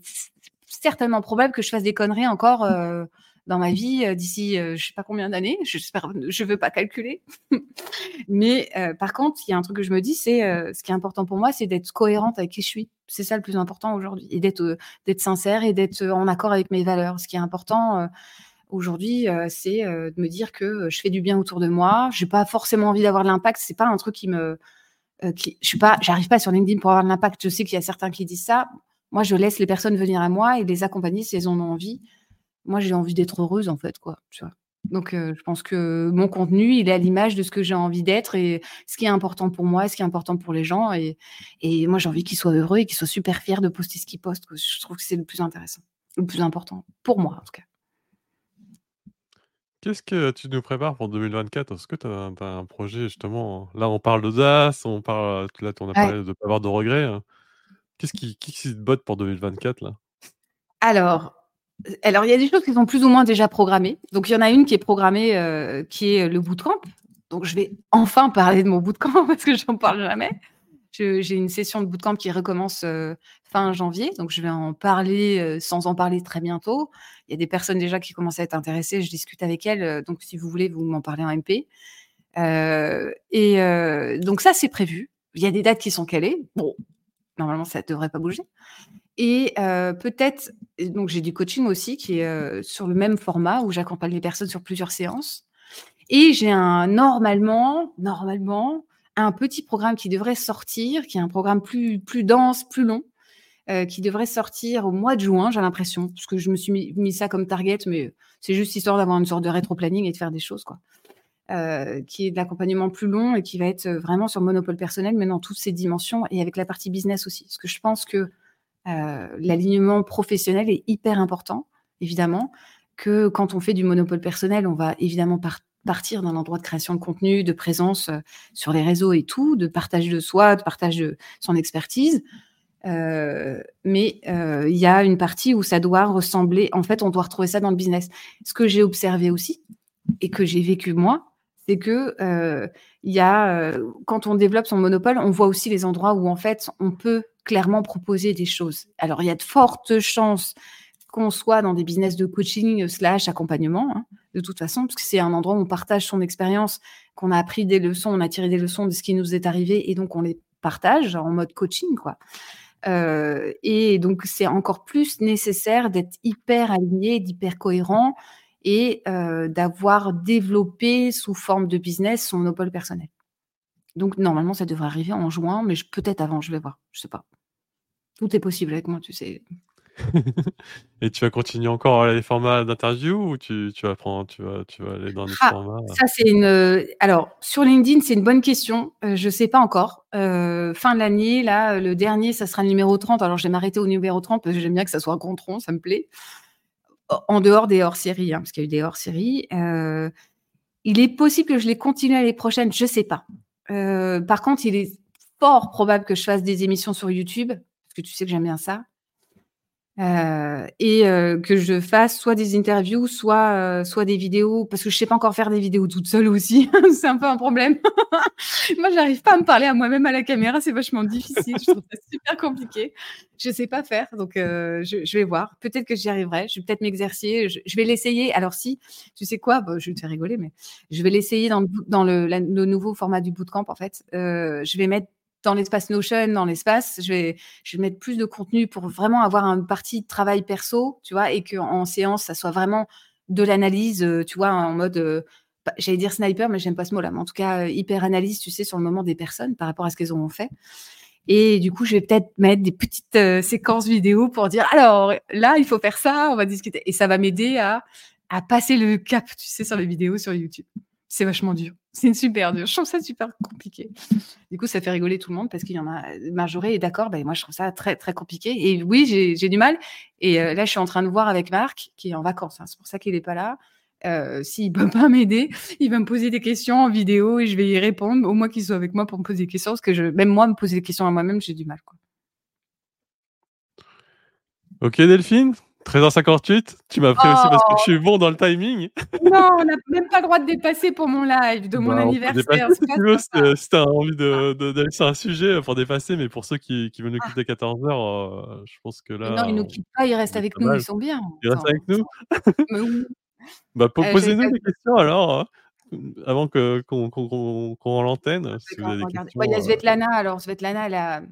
certainement probable que je fasse des conneries encore euh, dans ma vie d'ici je sais pas combien d'années. Je veux pas calculer. Mais par contre, il y a un truc que je me dis, c'est ce qui est important pour moi, c'est d'être cohérente avec qui je suis. C'est ça le plus important aujourd'hui, et d'être sincère et d'être en accord avec mes valeurs. Ce qui est important Aujourd'hui, euh, c'est euh, de me dire que euh, je fais du bien autour de moi. Je n'ai pas forcément envie d'avoir de l'impact. C'est pas un truc qui me, qui, je suis pas, pas sur LinkedIn pour avoir de l'impact. Je sais qu'il y a certains qui disent ça. Moi, je laisse les personnes venir à moi et les accompagner si elles en ont envie. Moi, j'ai envie d'être heureuse en fait, quoi. Donc, je pense que mon contenu, il est à l'image de ce que j'ai envie d'être et ce qui est important pour moi, ce qui est important pour les gens. Et moi, j'ai envie qu'ils soient heureux et qu'ils soient super fiers de poster ce qu'ils postent. Je trouve que c'est le plus intéressant, le plus important pour moi en tout cas. Qu'est-ce que tu nous prépares pour 2024? Est-ce que tu as un projet justement? Là on parle d'audace, on parle, là on a parlé de ne pas avoir de regrets, hein. Qu'est-ce qui qui te botte pour 2024 là? Alors, alors il y a des choses qui sont plus ou moins déjà programmées. Donc il y en a une qui est programmée, euh, qui est le bootcamp. Donc je vais enfin parler de mon bootcamp parce que j'en parle jamais. J'ai une session de bootcamp qui recommence euh, fin janvier, donc je vais en parler euh, sans en parler très bientôt. Il y a des personnes déjà qui commencent à être intéressées, je discute avec elles, euh, donc si vous voulez, vous m'en parlez en MP. et donc ça, c'est prévu. Il y a des dates qui sont calées. Bon, normalement, ça ne devrait pas bouger. Et peut-être, donc j'ai du coaching aussi qui est sur le même format où j'accompagne les personnes sur plusieurs séances. Et j'ai un normalement, normalement, un petit programme qui devrait sortir, qui est un programme plus dense, plus long, euh, qui devrait sortir au mois de juin, j'ai l'impression, parce que je me suis mis, ça comme target, mais c'est juste histoire d'avoir une sorte de rétro-planning et de faire des choses, quoi. Euh, qui est de l'accompagnement plus long et qui va être vraiment sur monopole personnel, mais dans toutes ses dimensions et avec la partie business aussi. Parce que je pense que euh, l'alignement professionnel est hyper important, évidemment, que quand on fait du monopole personnel, on va évidemment partir d'un endroit de création de contenu, de présence euh, sur les réseaux et tout, de partage de soi, de partage de son expertise. Euh, mais euh, il y a une partie où ça doit ressembler. En fait, on doit retrouver ça dans le business. Ce que j'ai observé aussi et que j'ai vécu moi, c'est que il y a quand on développe son monopole, on voit aussi les endroits où en fait on peut clairement proposer des choses. Alors il y a de fortes chances qu'on soit dans des business de coaching slash accompagnement, hein, de toute façon, parce que c'est un endroit où on partage son expérience, qu'on a appris des leçons, on a tiré des leçons de ce qui nous est arrivé et donc on les partage en mode coaching, quoi. Euh, et donc, c'est encore plus nécessaire d'être hyper aligné, d'hyper cohérent et euh, d'avoir développé sous forme de business son monopole personnel. Donc, normalement, ça devrait arriver en juin, mais peut-être avant, je vais voir, je sais pas. Tout est possible avec moi, tu sais. Et tu vas continuer encore les formats d'interview ou tu, tu vas prendre, tu vas, tu vas aller dans les Ah, formats? ça c'est une, euh, alors sur LinkedIn, c'est une bonne question. Euh, je sais pas encore. Euh, fin de l'année, là, le dernier, ça sera le numéro 30. Alors je vais m'arrêter au numéro 30 parce que j'aime bien que ça soit un compte rond, ça me plaît. En dehors des hors-séries, hein, parce qu'il y a eu des hors-séries. il est possible que je les continue l'année prochaine, je sais pas. par contre, il est fort probable que je fasse des émissions sur YouTube, parce que tu sais que j'aime bien ça. Euh, et euh, que je fasse soit des interviews, soit, euh, soit des vidéos, parce que je sais pas encore faire des vidéos toute seule aussi. c'est un peu un problème. Moi, j'arrive pas à me parler à moi-même à la caméra, c'est vachement difficile. je trouve ça super compliqué. Je sais pas faire, donc je, je, vais voir. Peut-être que j'y arriverai. Je vais peut-être m'exercer. Je, vais l'essayer. Alors si, tu sais quoi, bah, je vais te faire rigoler, mais je vais l'essayer dans, le, dans le, le, nouveau format du bootcamp en fait. je vais mettre dans l'espace Notion, dans l'espace, je vais, je vais mettre plus de contenu pour vraiment avoir une partie de travail perso, tu vois, et qu'en séance, ça soit vraiment de l'analyse, euh, tu vois, en mode, euh, j'allais dire sniper, mais j'aime pas ce mot-là, mais en tout cas, euh, hyper analyse, tu sais, sur le moment des personnes par rapport à ce qu'elles ont fait. Et du coup, je vais peut-être mettre des petites séquences vidéo pour dire, alors là, il faut faire ça, on va discuter. Et ça va m'aider à, à passer le cap, tu sais, sur les vidéos sur YouTube c'est vachement dur. C'est une super dur. Je trouve ça super compliqué. Du coup, ça fait rigoler tout le monde parce qu'il y en a. Marjorie est d'accord. Ben, moi, je trouve ça très, très compliqué. Et oui, j'ai du mal. Et euh, là, je suis en train de voir avec Marc, qui est en vacances. Hein. c'est pour ça qu'il n'est pas là. Euh, S'il ne peut pas m'aider, il va me poser des questions en vidéo et je vais y répondre. Au moins qu'il soit avec moi pour me poser des questions. Parce que je, même moi, me poser des questions à moi-même, j'ai du mal. Quoi. Ok, Delphine? 13h58, tu m'as pris aussi parce que je suis bon dans le timing. Non, on n'a même pas le droit de dépasser pour mon live, de mon bah, anniversaire. si tu veux, si tu as envie d'aller sur un sujet pour dépasser, mais pour ceux qui, qui veulent nous ah. quitter à 14h, euh, je pense que là. non, ils ne nous quittent pas, ils restent avec nous, ils sont bien. Ils restent avec nous? bah, euh, Posez-nous des questions alors, hein, avant qu'on qu rend l'antenne. Si il y a euh. Svetlana, alors Svetlana, elle a,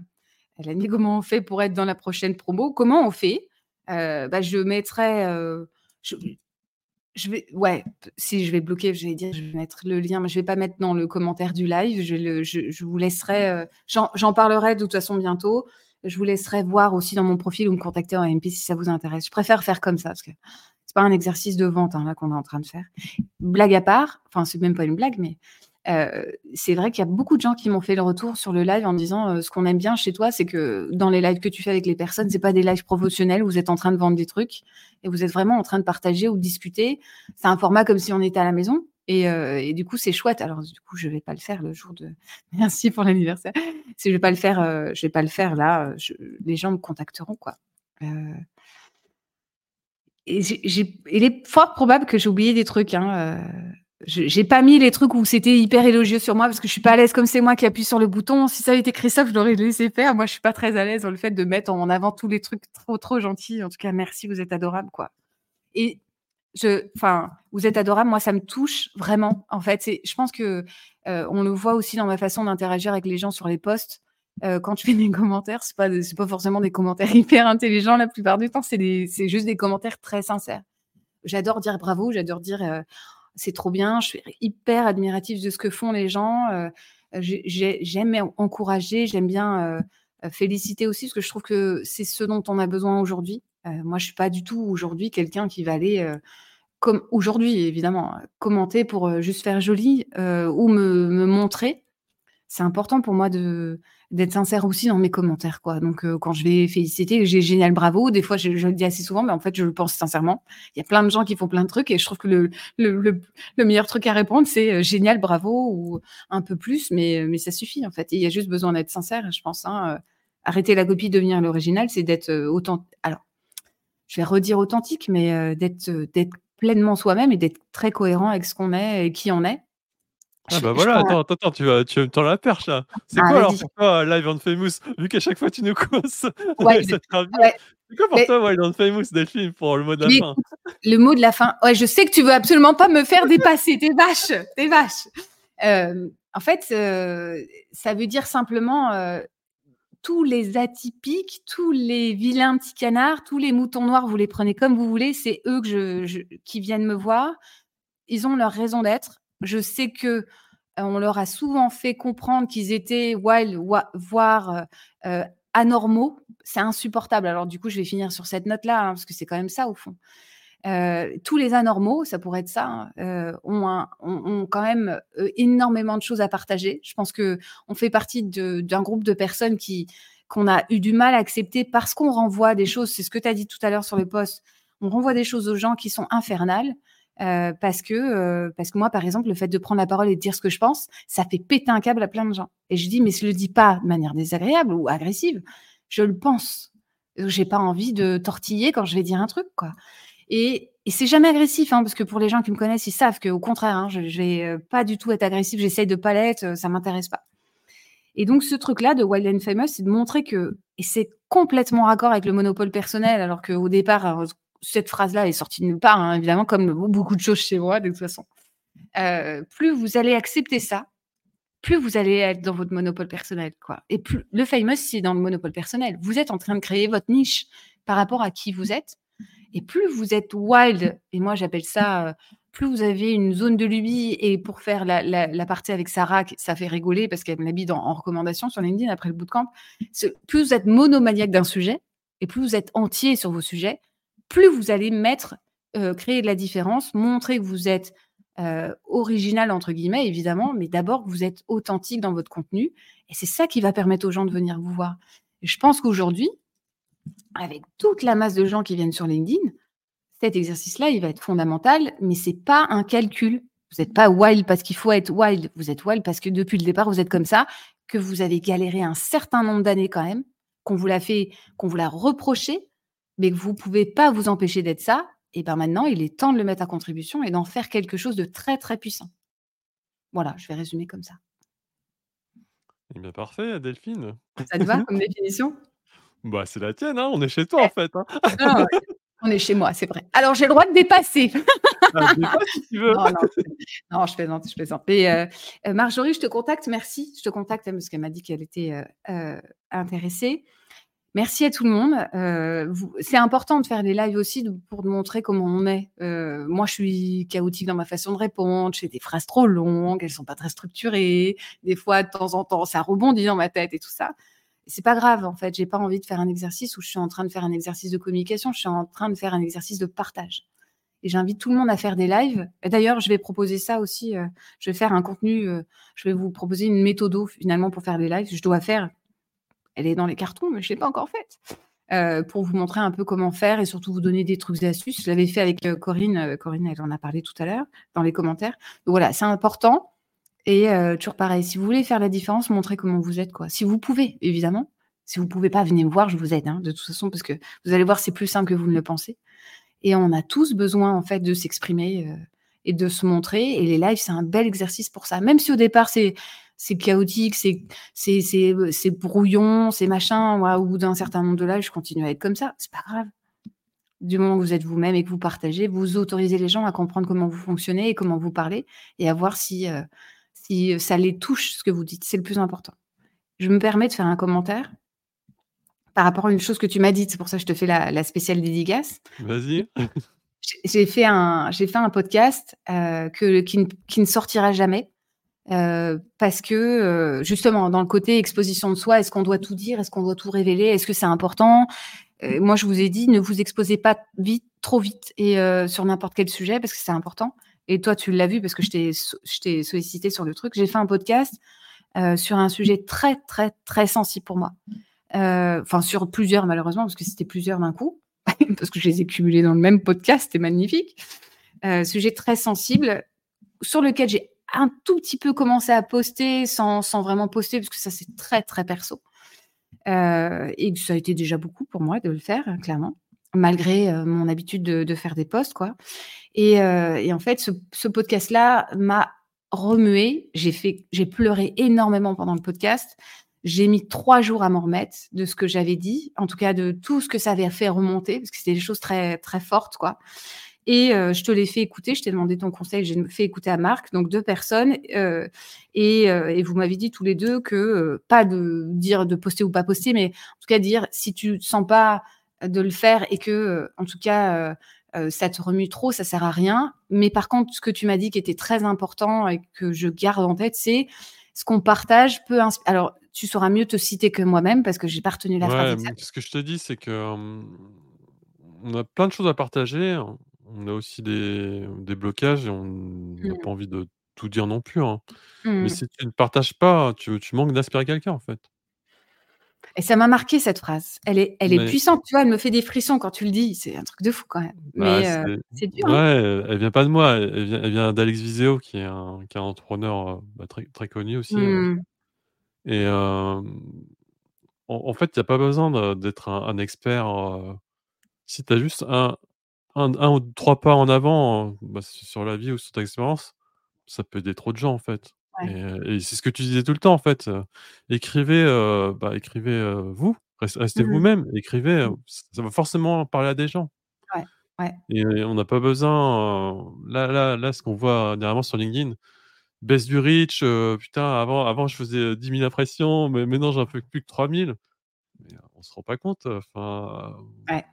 elle a dit comment on fait pour être dans la prochaine promo. Comment on fait? Bah, je mettrai. Euh, je, je, vais, ouais, si je vais bloquer, je vais dire, je vais mettre le lien, mais je vais pas mettre dans le commentaire du live. Je, le, je, je vous laisserai. Euh, j'en parlerai de toute façon bientôt. Je vous laisserai voir aussi dans mon profil ou me contacter en MP si ça vous intéresse. Je préfère faire comme ça parce que c'est pas un exercice de vente hein, là qu'on est en train de faire. Blague à part, enfin c'est même pas une blague, mais euh, c'est vrai qu'il y a beaucoup de gens qui m'ont fait le retour sur le live en disant euh, ce qu'on aime bien chez toi, c'est que dans les lives que tu fais avec les personnes, c'est pas des lives promotionnels où vous êtes en train de vendre des trucs et vous êtes vraiment en train de partager ou de discuter. C'est un format comme si on était à la maison. Et, euh, du coup, c'est chouette. Alors, du coup, je vais pas le faire le jour de. Merci pour l'anniversaire. Si je vais pas le faire, je vais pas le faire là. Les gens me contacteront, quoi. Et il est fort probable que j'ai oublié des trucs. Hein, j'ai pas mis les trucs où c'était hyper élogieux sur moi parce que je suis pas à l'aise comme c'est moi qui appuie sur le bouton. Si ça avait été Christophe, je l'aurais laissé faire. Moi, je suis pas très à l'aise dans le fait de mettre en avant tous les trucs trop trop gentils. En tout cas, merci, vous êtes adorable quoi. Et je, enfin, vous êtes adorable. Moi, ça me touche vraiment. En fait, je pense que euh, on le voit aussi dans ma façon d'interagir avec les gens sur les posts. Euh, quand tu fais des commentaires, c'est pas c'est pas forcément des commentaires hyper intelligents la plupart du temps. C'est c'est juste des commentaires très sincères. J'adore dire bravo. J'adore dire euh, c'est trop bien. Je suis hyper admirative de ce que font les gens. Euh, j'aime encourager, j'aime bien euh, féliciter aussi, parce que je trouve que c'est ce dont on a besoin aujourd'hui. Euh, moi, je suis pas du tout aujourd'hui quelqu'un qui va aller, comme aujourd'hui évidemment, commenter pour juste faire joli ou me montrer c'est important pour moi de d'être sincère aussi dans mes commentaires quoi. Donc euh, quand je vais féliciter, j'ai génial bravo, des fois je, le dis assez souvent mais en fait je le pense sincèrement. Il y a plein de gens qui font plein de trucs et je trouve que le le, le, meilleur truc à répondre c'est euh, génial bravo ou un peu plus mais mais ça suffit en fait. il y a juste besoin d'être sincère, je pense hein. Euh, arrêter la copie devenir l'original, c'est d'être autant alors je vais redire authentique mais d'être d'être pleinement soi-même et d'être très cohérent avec ce qu'on est et qui on est ah bah voilà, attends, attends, tu vas, tu me tendre la perche là. C'est ah, quoi alors pour toi Live on Famous? Vu qu'à chaque fois tu nous causes ouais, C'est quoi pour toi Wild and Famous, Delphine, pour le mot de la fin? Le mot de la fin. Ouais, je sais que tu veux absolument pas me faire dépasser. T'es vache, t'es vache. Euh, en fait, euh, ça veut dire simplement euh, tous les atypiques, tous les vilains petits canards, tous les moutons noirs, vous les prenez comme vous voulez, c'est eux que je, qui viennent me voir. Ils ont leur raison d'être. Je sais que on leur a souvent fait comprendre qu'ils étaient wild, voire anormaux. C'est insupportable. Alors du coup, je vais finir sur cette note-là, hein, parce que c'est quand même ça au fond. Euh, tous les anormaux, ça pourrait être ça, hein, euh, ont, quand même euh, énormément de choses à partager. Je pense que on fait partie d'un groupe de personnes qui qu'on a eu du mal à accepter parce qu'on renvoie des choses. C'est ce que tu as dit tout à l'heure sur le poste. On renvoie des choses aux gens qui sont infernales. Parce que parce que moi par exemple le fait de prendre la parole et de dire ce que je pense ça fait péter un câble à plein de gens. Et je dis mais je le dis pas de manière désagréable ou agressive. Je le pense. J'ai pas envie de tortiller quand je vais dire un truc quoi. Et, c'est jamais agressif, hein, parce que pour les gens qui me connaissent, ils savent qu'au contraire, hein, je, ne vais pas du tout être agressif, j'essaye de pas l'être, ça m'intéresse pas. Et donc ce truc-là de Wild and Famous, c'est de montrer que, et c'est complètement raccord avec le monopole personnel, alors qu'au départ, cette phrase-là est sortie de nulle part, hein, évidemment, comme beaucoup de choses chez moi, de toute façon. Euh, plus vous allez accepter ça, plus vous allez être dans votre monopole personnel. Quoi. Et plus le famous, c'est dans le monopole personnel. Vous êtes en train de créer votre niche par rapport à qui vous êtes. Et plus vous êtes wild, et moi j'appelle ça, euh, plus vous avez une zone de lubie, et pour faire la, partie avec Sarah, ça fait rigoler parce qu'elle me en recommandation sur LinkedIn après le bootcamp, plus vous êtes monomaniaque d'un sujet, et plus vous êtes entier sur vos sujets, plus vous allez mettre, créer de la différence, montrer que vous êtes original, entre guillemets, évidemment, mais d'abord que vous êtes authentique dans votre contenu. Et c'est ça qui va permettre aux gens de venir vous voir. Et je pense qu'aujourd'hui, avec toute la masse de gens qui viennent sur LinkedIn, cet exercice-là, il va être fondamental, mais c'est pas un calcul. Vous n'êtes pas wild parce qu'il faut être wild. Vous êtes wild parce que depuis le départ, vous êtes comme ça, que vous avez galéré un certain nombre d'années quand même, qu'on vous l'a fait, qu'on vous l'a reproché, mais que vous ne pouvez pas vous empêcher d'être ça. Et bien maintenant, il est temps de le mettre à contribution et d'en faire quelque chose de très très puissant. Voilà, je vais résumer comme ça. Eh bien, parfait, Delphine. Ça te va comme définition? Bah, c'est la tienne, hein, on est chez toi, en fait, hein. Ah on est chez moi, c'est vrai. Alors, j'ai le droit de dépasser. Ah, si tu veux. Non, non, je plaisante, je plaisante. Mais euh, euh, Marjorie, je te contacte, merci. Je te contacte hein, parce qu'elle m'a dit qu'elle était euh, intéressée. Merci à tout le monde. c'est important de faire des lives aussi pour montrer comment on est. moi, je suis chaotique dans ma façon de répondre. Je fais des phrases trop longues, elles sont pas très structurées. Des fois, de temps en temps, ça rebondit dans ma tête et tout ça c'est pas grave en fait. J'ai pas envie de faire un exercice où je suis en train de faire un exercice de communication. Je suis en train de faire un exercice de partage. Et j'invite tout le monde à faire des lives. D'ailleurs, je vais proposer ça aussi. Euh, je vais faire un contenu. Euh, je vais vous proposer une méthode finalement pour faire des lives. Je dois faire. Elle est dans les cartons, mais je l'ai pas encore faite. Euh, pour vous montrer un peu comment faire et surtout vous donner des trucs et astuces. Je l'avais fait avec Corinne. Corinne, elle en a parlé tout à l'heure dans les commentaires. Donc voilà, c'est important. Et euh, toujours pareil, si vous voulez faire la différence, montrez comment vous êtes. Quoi. Si vous pouvez, évidemment. Si vous ne pouvez pas, venez me voir, je vous aide, hein, de toute façon, parce que vous allez voir, c'est plus simple que vous ne le pensez. Et on a tous besoin, en fait, de s'exprimer euh, et de se montrer. Et les lives, c'est un bel exercice pour ça. Même si au départ, c'est c'est chaotique, c'est c'est brouillon, c'est machin. au bout d'un certain nombre de lives, je continue à être comme ça. C'est pas grave. Du moment que vous êtes vous-même et que vous partagez, vous autorisez les gens à comprendre comment vous fonctionnez et comment vous parlez et à voir si, euh, si ça les touche, ce que vous dites. C'est le plus important. Je me permets de faire un commentaire par rapport à une chose que tu m'as dite. C'est pour ça que je te fais la, spéciale dédicace. Vas-y. J'ai fait, un, fait un podcast euh, que, qui, ne, sortira jamais. Euh, parce que euh, justement, dans le côté exposition de soi, est-ce qu'on doit tout dire Est-ce qu'on doit tout révéler Est-ce que c'est important? Moi, je vous ai dit, ne vous exposez pas vite, trop vite, et sur n'importe quel sujet, parce que c'est important. Et toi, tu l'as vu parce que je t'ai sollicité sur le truc. J'ai fait un podcast euh, sur un sujet très, très, très sensible pour moi. Euh, enfin, sur plusieurs, malheureusement, parce que c'était plusieurs d'un coup, parce que je les ai cumulés dans le même podcast, c'était magnifique. Euh, sujet très sensible sur lequel j'ai un tout petit peu commencé à poster sans, sans vraiment poster, parce que ça, c'est très, très perso. et ça a été déjà beaucoup pour moi de le faire, clairement malgré mon habitude de, faire des posts, quoi. Et, en fait, ce, podcast-là m'a remué. J'ai pleuré énormément pendant le podcast. J'ai mis trois jours à m'en remettre de ce que j'avais dit, en tout cas de tout ce que ça avait fait remonter, parce que c'était des choses très, très fortes, quoi. Et euh, je te l'ai fait écouter, je t'ai demandé ton conseil, j'ai fait écouter à Marc, donc deux personnes. Euh, et, euh, et, vous m'avez dit tous les deux que, pas de dire de poster ou pas poster, mais en tout cas dire si tu ne sens pas de le faire et que, en tout cas, ça te remue trop, ça sert à rien. Mais par contre, ce que tu m'as dit qui était très important et que je garde en tête, c'est ce qu'on partage peut inspirer. Alors, tu sauras mieux te citer que moi-même parce que j'ai pas retenu la phrase Ouais, ce que je te dis, c'est que, on a plein de choses à partager. On a aussi des des blocages et on n'a Mmh. pas envie de tout dire non plus, hein. Mais Mmh. si tu ne partages pas, tu tu manques d'inspirer quelqu'un, en fait. Et ça m'a marqué cette phrase. Elle est elle est Mais puissante, tu vois? Elle me fait des frissons quand tu le dis. C'est un truc de fou quand même. bah, Mais c'est heu, c'est dur, hein? ouais, elle vient pas de moi, elle vient d'Alex Viseo qui est un qui est un entrepreneur, heu, bah, très très connu aussi, heu Mmh. et hem, en en fait, il y a pas besoin d'être un un expert, si tu as juste un un un ou 3 pas en avant, bah, sur la vie ou sur ta expérience, ça peut aider trop de gens, en fait Ouais. heu et c'est ce que tu disais tout le temps, en fait, écrivez, heu, bah, écrivez, vous, rest restez Mmh. vous-même, écrivez, Mmh. ça va forcément parler à des gens Ouais, ouais. et on n'a pas besoin, là là là, ce qu'on voit dernièrement sur LinkedIn, baisse du reach, putain, avant avant je faisais, heu, 10 000 impressions, mais maintenant j'en fais plus que 3 000. Mais on se rend pas compte, enfin, Ouais.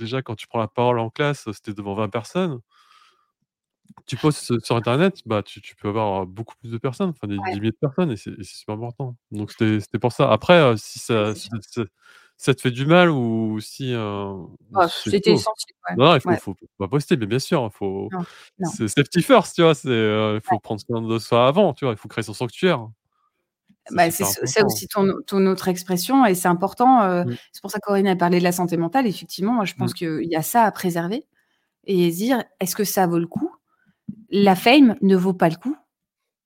Déjà quand tu prends la parole en classe, c'était devant 20 personnes. Tu postes sur internet, bah, tu tu peux avoir beaucoup plus de personnes, enfin des Ouais. des milliers de personnes et c'est super important. Donc c'était pour ça. Après, si ça si ça ça te fait du mal ou si, Oh, c'est c'était essentiel, ouais. non, il faut Ouais. faut pas poster, mais bien sûr, faut c'est safety first, tu vois? Il faut prendre soin de soi avant, tu vois? Il faut créer son sanctuaire. C'est Bah, c'est important. aussi ton ton autre expression et c'est important, heu, Mmh. c'est pour ça que Corinne a parlé de la santé mentale. Effectivement, moi je Mmh. pense qu'il y a ça à préserver et dire: «Est-ce que ça vaut le coup?» La fame ne vaut pas le coup.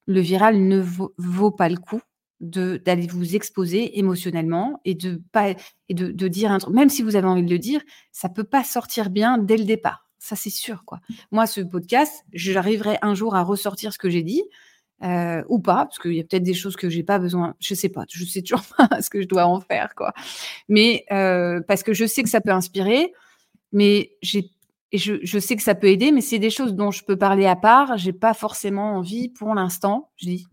Le viral ne vaut vaut pas le coup d'aller vous exposer émotionnellement et de pas et de de dire un truc même si vous avez envie de le dire, ça peut pas sortir bien dès le départ. Ça, c'est sûr, quoi. Moi, ce podcast, j'arriverai un jour à ressortir ce que j'ai dit, heu, ou pas, parce qu'il y a peut-être des choses que j'ai pas besoin je sais pas, je sais toujours pas ce que je dois en faire, quoi. Mais heu, parce que je sais que ça peut inspirer, mais j'ai et je je sais que ça peut aider, mais c'est des choses dont je peux parler à part. J'ai pas forcément envie pour l'instant, je dis,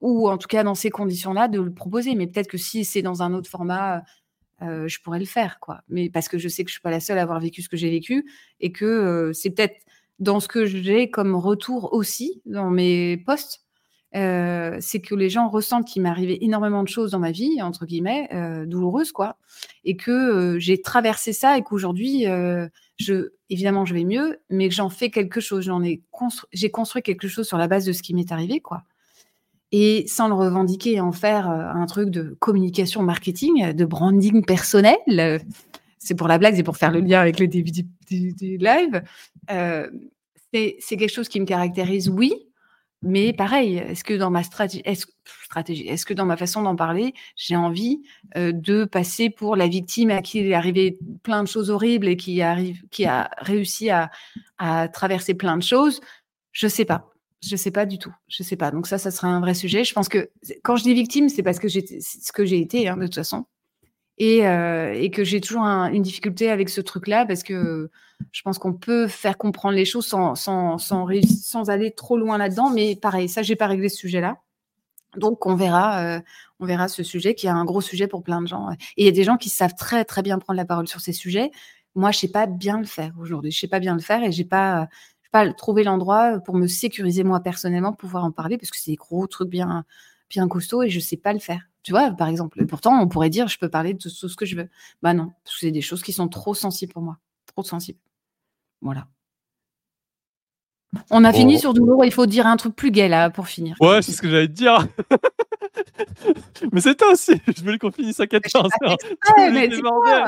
ou en tout cas dans ces conditions-là, de le proposer. Mais peut-être que si c'est dans un autre format, heu, je pourrais le faire, quoi. Mais parce que je sais que je suis pas la seule à avoir vécu ce que j'ai vécu et que, c'est peut-être dans ce que j'ai comme retour aussi dans mes posts, heu, c'est que les gens ressentent qu'il m'est arrivé énormément de choses dans ma vie, entre guillemets, heu, «douloureuses», quoi et que, heu, j'ai traversé ça et qu'aujourd'hui, je évidemment, je vais mieux, mais que j'en fais quelque chose. J'en ai constru j'ai construit quelque chose sur la base de ce qui m'est arrivé, quoi et sans le revendiquer et en faire, un truc de communication marketing, de branding personnel, c'est pour la blague, c'est pour faire le lien avec le début du du live. C'est quelque chose qui me caractérise, oui, mais pareil, est-ce que dans ma est-ce stratégie, est-ce que dans ma façon d'en parler, j'ai envie, de passer pour la victime à qui il est arrivé plein de choses horribles et qui arrive qui a réussi à à traverser plein de choses? Je sais pas. Je sais pas du tout. Je sais pas. Donc ça, ça serait un vrai sujet. Je pense que quand je dis victime, c'est parce que c'est ce que j'ai été, hein, de toute façon et que j'ai toujours un une difficulté avec ce truc-là parce que je pense qu'on peut faire comprendre les choses sans sans sans aller trop loin là-dedans. Mais pareil, ça, j'ai pas réglé ce sujet-là. Donc on verra, heu, on verra ce sujet qui est un gros sujet pour plein de gens, et il y a des gens qui savent très, très bien prendre la parole sur ces sujets. Moi, je sais pas bien le faire aujourd'hui. Je sais pas bien le faire et j'ai pas pas trouvé l'endroit pour me sécuriser moi personnellement, pouvoir en parler parce que c'est des gros trucs bien bien costauds et je sais pas le faire. Tu vois? Par exemple, et pourtant on pourrait dire: «Je peux parler de tout tout ce que je veux». Bah non, parce que c'est des choses qui sont trop sensibles pour moi, trop sensibles. Voilà. On a fini sur douloureux, il faut dire un truc plus gai là, pour finir ouais, c'est ce que j'allais te dire. Mais c'est toi aussi, je voulais qu'on finisse à Mais j'ai 14:00 pas fait tu voulais déborder, dis-moi!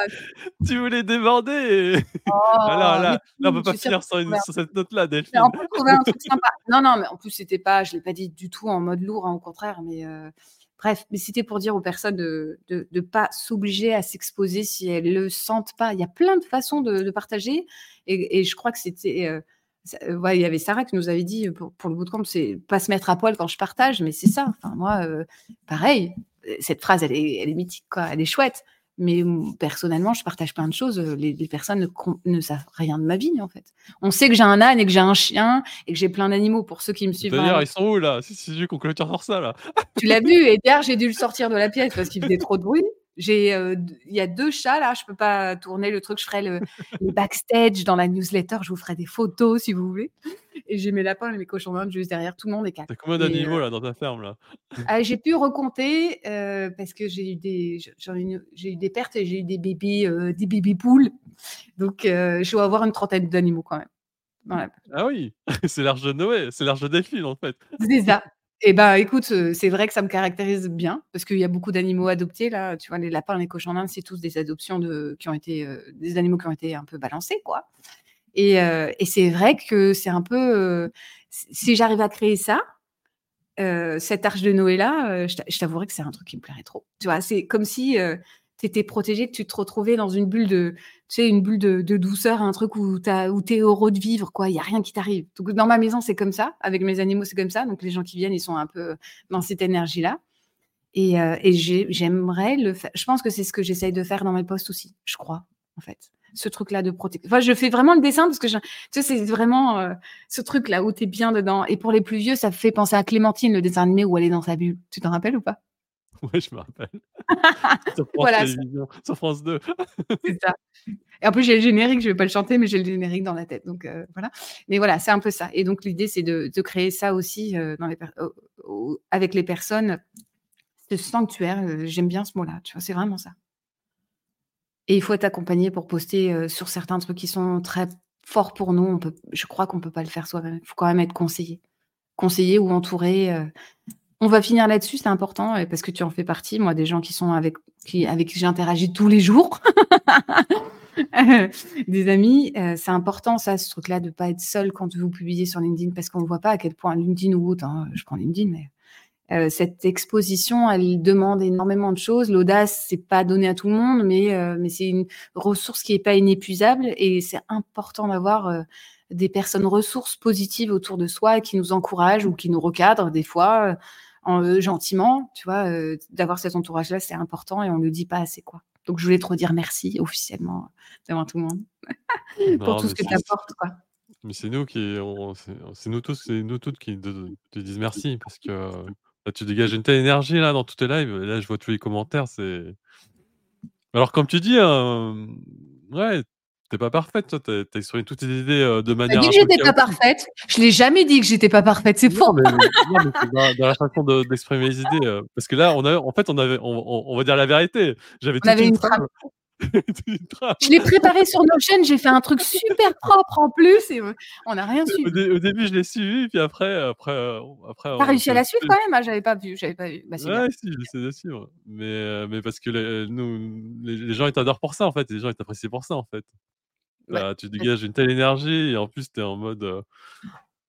tu voulais déborder et ah là Oh! Là là, on peut pas finir sur une sur cette note-là, on Delphine. peut trouver un truc sympa. Non, non, mais en plus c'était pas je l'ai pas dit du tout en mode lourd, hein, au contraire, mais heu, bref, mais c'était pour dire aux personnes de de pas s'obliger à s'exposer si elles le sentent pas. Il y a plein de façons de partager et je crois que c'était, ouais, il y avait Sarah qui nous avait dit pour pour le bootcamp, c'est pas se mettre à poil quand je partage, mais c'est ça. Enfin moi, heu, pareil, cette phrase, elle est, elle est mythique, quoi. Elle est chouette. Mais personnellement, je partage plein de choses. Les, personnes ne, ne, savent rien de ma vie, en fait. On sait que j'ai un âne et que j'ai un chien et que j'ai plein d'animaux. Pour ceux qui me suivent. D'ailleurs, ils sont où là? C'est juste qu'on clôture ça là. Tu l'as vu? Et d'ailleurs, j'ai dû le sortir de la pièce parce qu'il faisait trop de bruit. J'ai, euh, il y a deux chats là, je peux pas tourner le truc. Je ferai le, les backstage dans la newsletter. Je vous ferai des photos si vous voulez. Et j'ai mes lapins et mes cochons d'Inde juste derrière. Tout le monde est calme. T'as combien d'animaux euh, là dans ta ferme là? ah, J'ai pu recompter euh, parce que j'ai eu des, j'ai eu des pertes et j'ai eu des bébés, des bébés poules. Donc je dois avoir une trentaine d'animaux quand même. Ah oui, c'est l'âge de Noé, c'est l'âge de Delphine en fait. C'est ça. Eh ben, écoute, c'est vrai que ça me caractérise bien parce qu'il y a beaucoup d'animaux adoptés là. Tu vois, les lapins, les cochons d'Inde, c'est tous des adoptions de qui ont été, des animaux qui ont été un peu balancés, quoi et et c'est vrai que c'est un peu, si j'arrive à créer ça, cette arche de Noé là, je t'avouerai que c'est un truc qui me plairait trop. Tu vois? C'est comme si, tu étais protégé, tu te retrouvais dans une bulle de tu sais, une bulle de douceur, un truc où tu es heureux de vivre, quoi. Il y a rien qui t'arrive. Dans ma maison, c'est comme ça. Avec mes animaux, c'est comme ça. Donc les gens qui viennent, ils sont un peu dans cette énergie-là et et j'aimerais le faire je pense que c'est ce que j'essaye de faire dans mes posts aussi, je crois, en fait. Ce truc-là de protection. Enfin, je fais vraiment le dessin parce que c'est vraiment, ce truc-là où tu es bien dedans et pour les plus vieux, ça fait penser à Clémentine, le dessin animé où elle est dans sa bulle. Tu t'en rappelles ou pas? Oui, je me rappelle. sur France voilà, sur France 2. c'est ça. Et en plus, j'ai le générique, je ne vais pas le chanter, mais j'ai le générique dans la tête. Donc euh, voilà. Mais voilà, c'est un peu ça. Et donc l'idée, c'est de, de, créer ça aussi euh, dans les avec les personnes, ce sanctuaire. Euh, j'aime bien ce mot-là. Tu vois, c'est vraiment ça. Et il faut être accompagné pour poster sur certains trucs qui sont très forts pour nous. On peut, je crois qu'on ne peut pas le faire soi-même. Il faut quand même être conseillé. Conseillé ou entouré on va finir là-dessus, c'est important parce que tu en fais partie. Moi, des gens qui sont avec qui avec qui j'interagis tous les jours, des amis, euh, c'est important ça, ce truc-là, de pas être seul quand vous publiez sur LinkedIn parce qu'on ne voit pas à quel point LinkedIn ou autre. Hein, je prends LinkedIn, mais euh, cette exposition, elle demande énormément de choses. L'audace, c'est pas donné à tout le monde, mais euh, mais c'est une ressource qui est pas inépuisable et c'est important d'avoir des personnes ressources positives autour de soi qui nous encouragent ou qui nous recadrent des fois en, gentiment, tu vois, d'avoir cet entourage-là, c'est important et on ne le dit pas assez, quoi. Donc, je voulais te redire merci officiellement devant tout le monde pour tout ce que tu apportes, quoi. Mais c'est nous qui, c'est nous tous, c'est nous toutes qui te, disent merci parce que tu dégages une telle énergie là dans tous tes lives. là, je vois tous les commentaires, c'est. Alors, comme tu dis, ouais, T'es pas parfaite, toi. T'as as exprimé toutes tes idées euh, de manière. Dit que j'étais pas parfaite. Je l'ai jamais dit que j'étais pas parfaite. C'est faux. Non, mais, non, mais dans, la façon d'exprimer les idées. Euh, parce que là, on a, en fait, on avait, on, on va dire la vérité. J'avais toute une, trame. Je l'ai préparé sur nos chaînes, j'ai fait un truc super propre en plus et on n'a rien su. Au, début, je l'ai suivi, puis après, après, euh, après. T'as réussi à la suivre quand même ah, J'avais pas vu, j'avais pas vu. Bah, ouais, si, j'essaie de suivre, mais, mais parce que les, nous, les, gens ils t'adorent pour ça en fait, les gens ils t'apprécient pour ça en fait. Bah, tu dégages une telle énergie et en plus, tu es en mode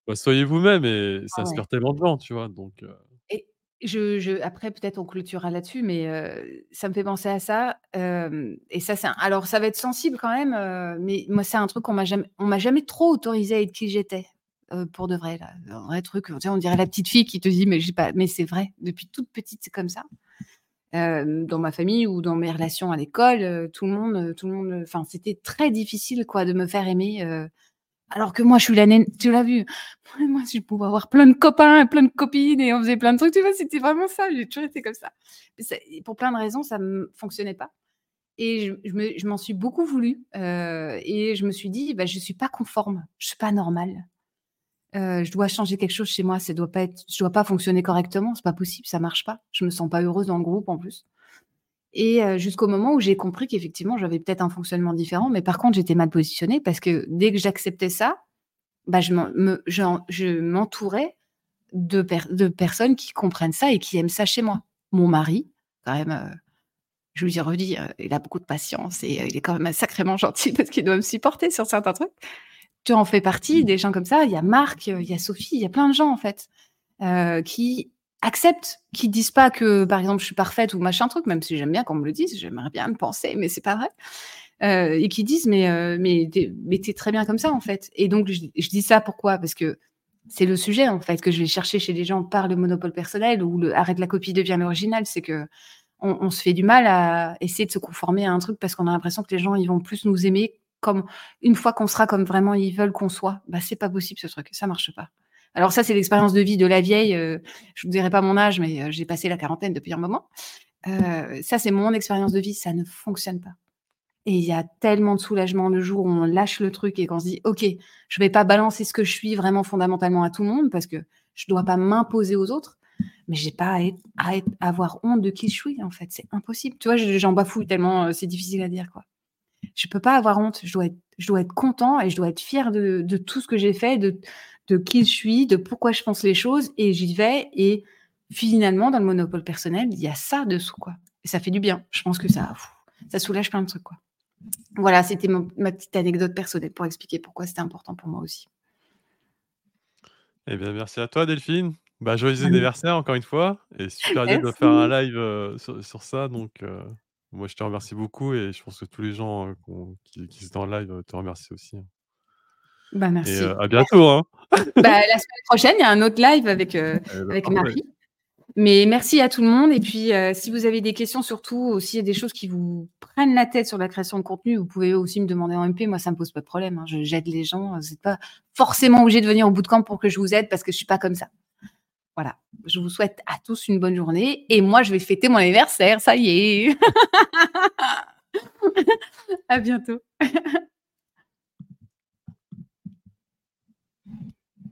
bah, soyez vous-même et ça ah inspire tellement de gens, tu vois. Donc, Et je, je, après, peut-être on clôturera là-dessus, mais ça me fait penser à ça. et ça, c'est alors, ça va être sensible quand même, mais moi, c'est un truc qu'on m'a jamais, on m'a jamais trop autorisé à être qui j'étais. pour de vrai, là. un vrai truc. on dirait la petite fille qui te dit, mais pas, mais c'est vrai. Depuis toute petite, c'est comme ça dans ma famille ou dans mes relations à l'école, tout le monde, tout le monde, enfin, c'était très difficile, quoi, de me faire aimer. alors que moi, je suis la naine, tu l'as vu. Moi, je pouvais avoir plein de copains, plein de copines et on faisait plein de trucs. Tu vois, c'était vraiment ça. J'ai toujours été comme ça. pour plein de raisons, ça ne fonctionnait pas. Et je, m'en suis beaucoup voulu. et je me suis dit, bah, je ne suis pas conforme. Je ne suis pas normale. Je dois changer quelque chose chez moi, ça doit pas être, je dois pas fonctionner correctement, c'est pas possible, ça marche pas. Je me sens pas heureuse dans le groupe en plus. Et jusqu'au moment où j'ai compris qu'effectivement j'avais peut-être un fonctionnement différent, mais par contre j'étais mal positionnée parce que dès que j'acceptais ça, bah, je m'entourais de, personnes qui comprennent ça et qui aiment ça chez moi. Mon mari, quand même, je lui ai redit, il a beaucoup de patience et il est quand même sacrément gentil parce qu'il doit me supporter sur certains trucs tu en fais partie, mmh. des gens comme ça. Il y a Marc, il y a Sophie, il y a plein de gens en fait euh, qui acceptent, qui disent pas que par exemple je suis parfaite ou machin truc, même si j'aime bien qu'on me le dise, j'aimerais bien me penser, mais c'est pas vrai. Euh, et qui disent mais euh, mais t'es, mais très bien comme ça en fait. Et donc je, dis ça pourquoi? Parce que C'est le sujet, en fait, que je vais chercher chez les gens par le monopole personnel ou le arrête la copie devient l'original. C'est que on, se fait du mal à essayer de se conformer à un truc parce qu'on a l'impression que les gens ils vont plus nous aimer comme une fois qu'on sera comme vraiment ils veulent qu'on soit. Bah c'est pas possible ce truc, ça marche pas. Alors ça c'est l'expérience de vie de la vieille. Euh, je vous dirai pas mon âge, mais euh, j'ai passé la quarantaine depuis un moment. Euh, ça c'est mon expérience de vie, ça ne fonctionne pas. Et il y a tellement de soulagement le jour où on lâche le truc et qu'on se dit, OK, je vais pas balancer ce que je suis vraiment fondamentalement à tout le monde parce que je dois pas m'imposer aux autres, mais j'ai pas à, avoir honte de qui je suis, en fait. C'est impossible. Tu vois, j'en bafouille tellement euh, c'est difficile à dire, quoi. Je peux pas avoir honte. Je dois être, je dois être content et je dois être fier de, tout ce que j'ai fait, de, de qui je suis, de pourquoi je pense les choses et j'y vais. Et finalement, dans le monopole personnel, il y a ça dessous, quoi. Et ça fait du bien. Je pense que ça, ça soulage plein de trucs, quoi. Voilà, c'était ma petite anecdote personnelle pour expliquer pourquoi c'était important pour moi aussi. Eh bien, merci à toi Delphine. Bah, joyeux anniversaire encore une fois et super idée de faire un live, heu, sur sur ça donc heu, moi je te remercie beaucoup et je pense que tous les gens, qui qui étaient en live, te remercient aussi, hein. Bah, Et merci. à bientôt, hein. Bah, la semaine prochaine, il y a un autre live avec, Eh bah, parfait. Marie. Mais merci à tout le monde et puis, si vous avez des questions, surtout, ou s'il y a des choses qui vous prennent la tête sur la création de contenu, vous pouvez aussi me demander en MP. Moi, ça me pose pas de problème, hein. Je j'aide les gens, vous êtes pas forcément obligés de venir au bootcamp pour que je vous aide parce que je suis pas comme ça. Voilà. Je vous souhaite à tous une bonne journée et moi, je vais fêter mon anniversaire, ça y est. À bientôt.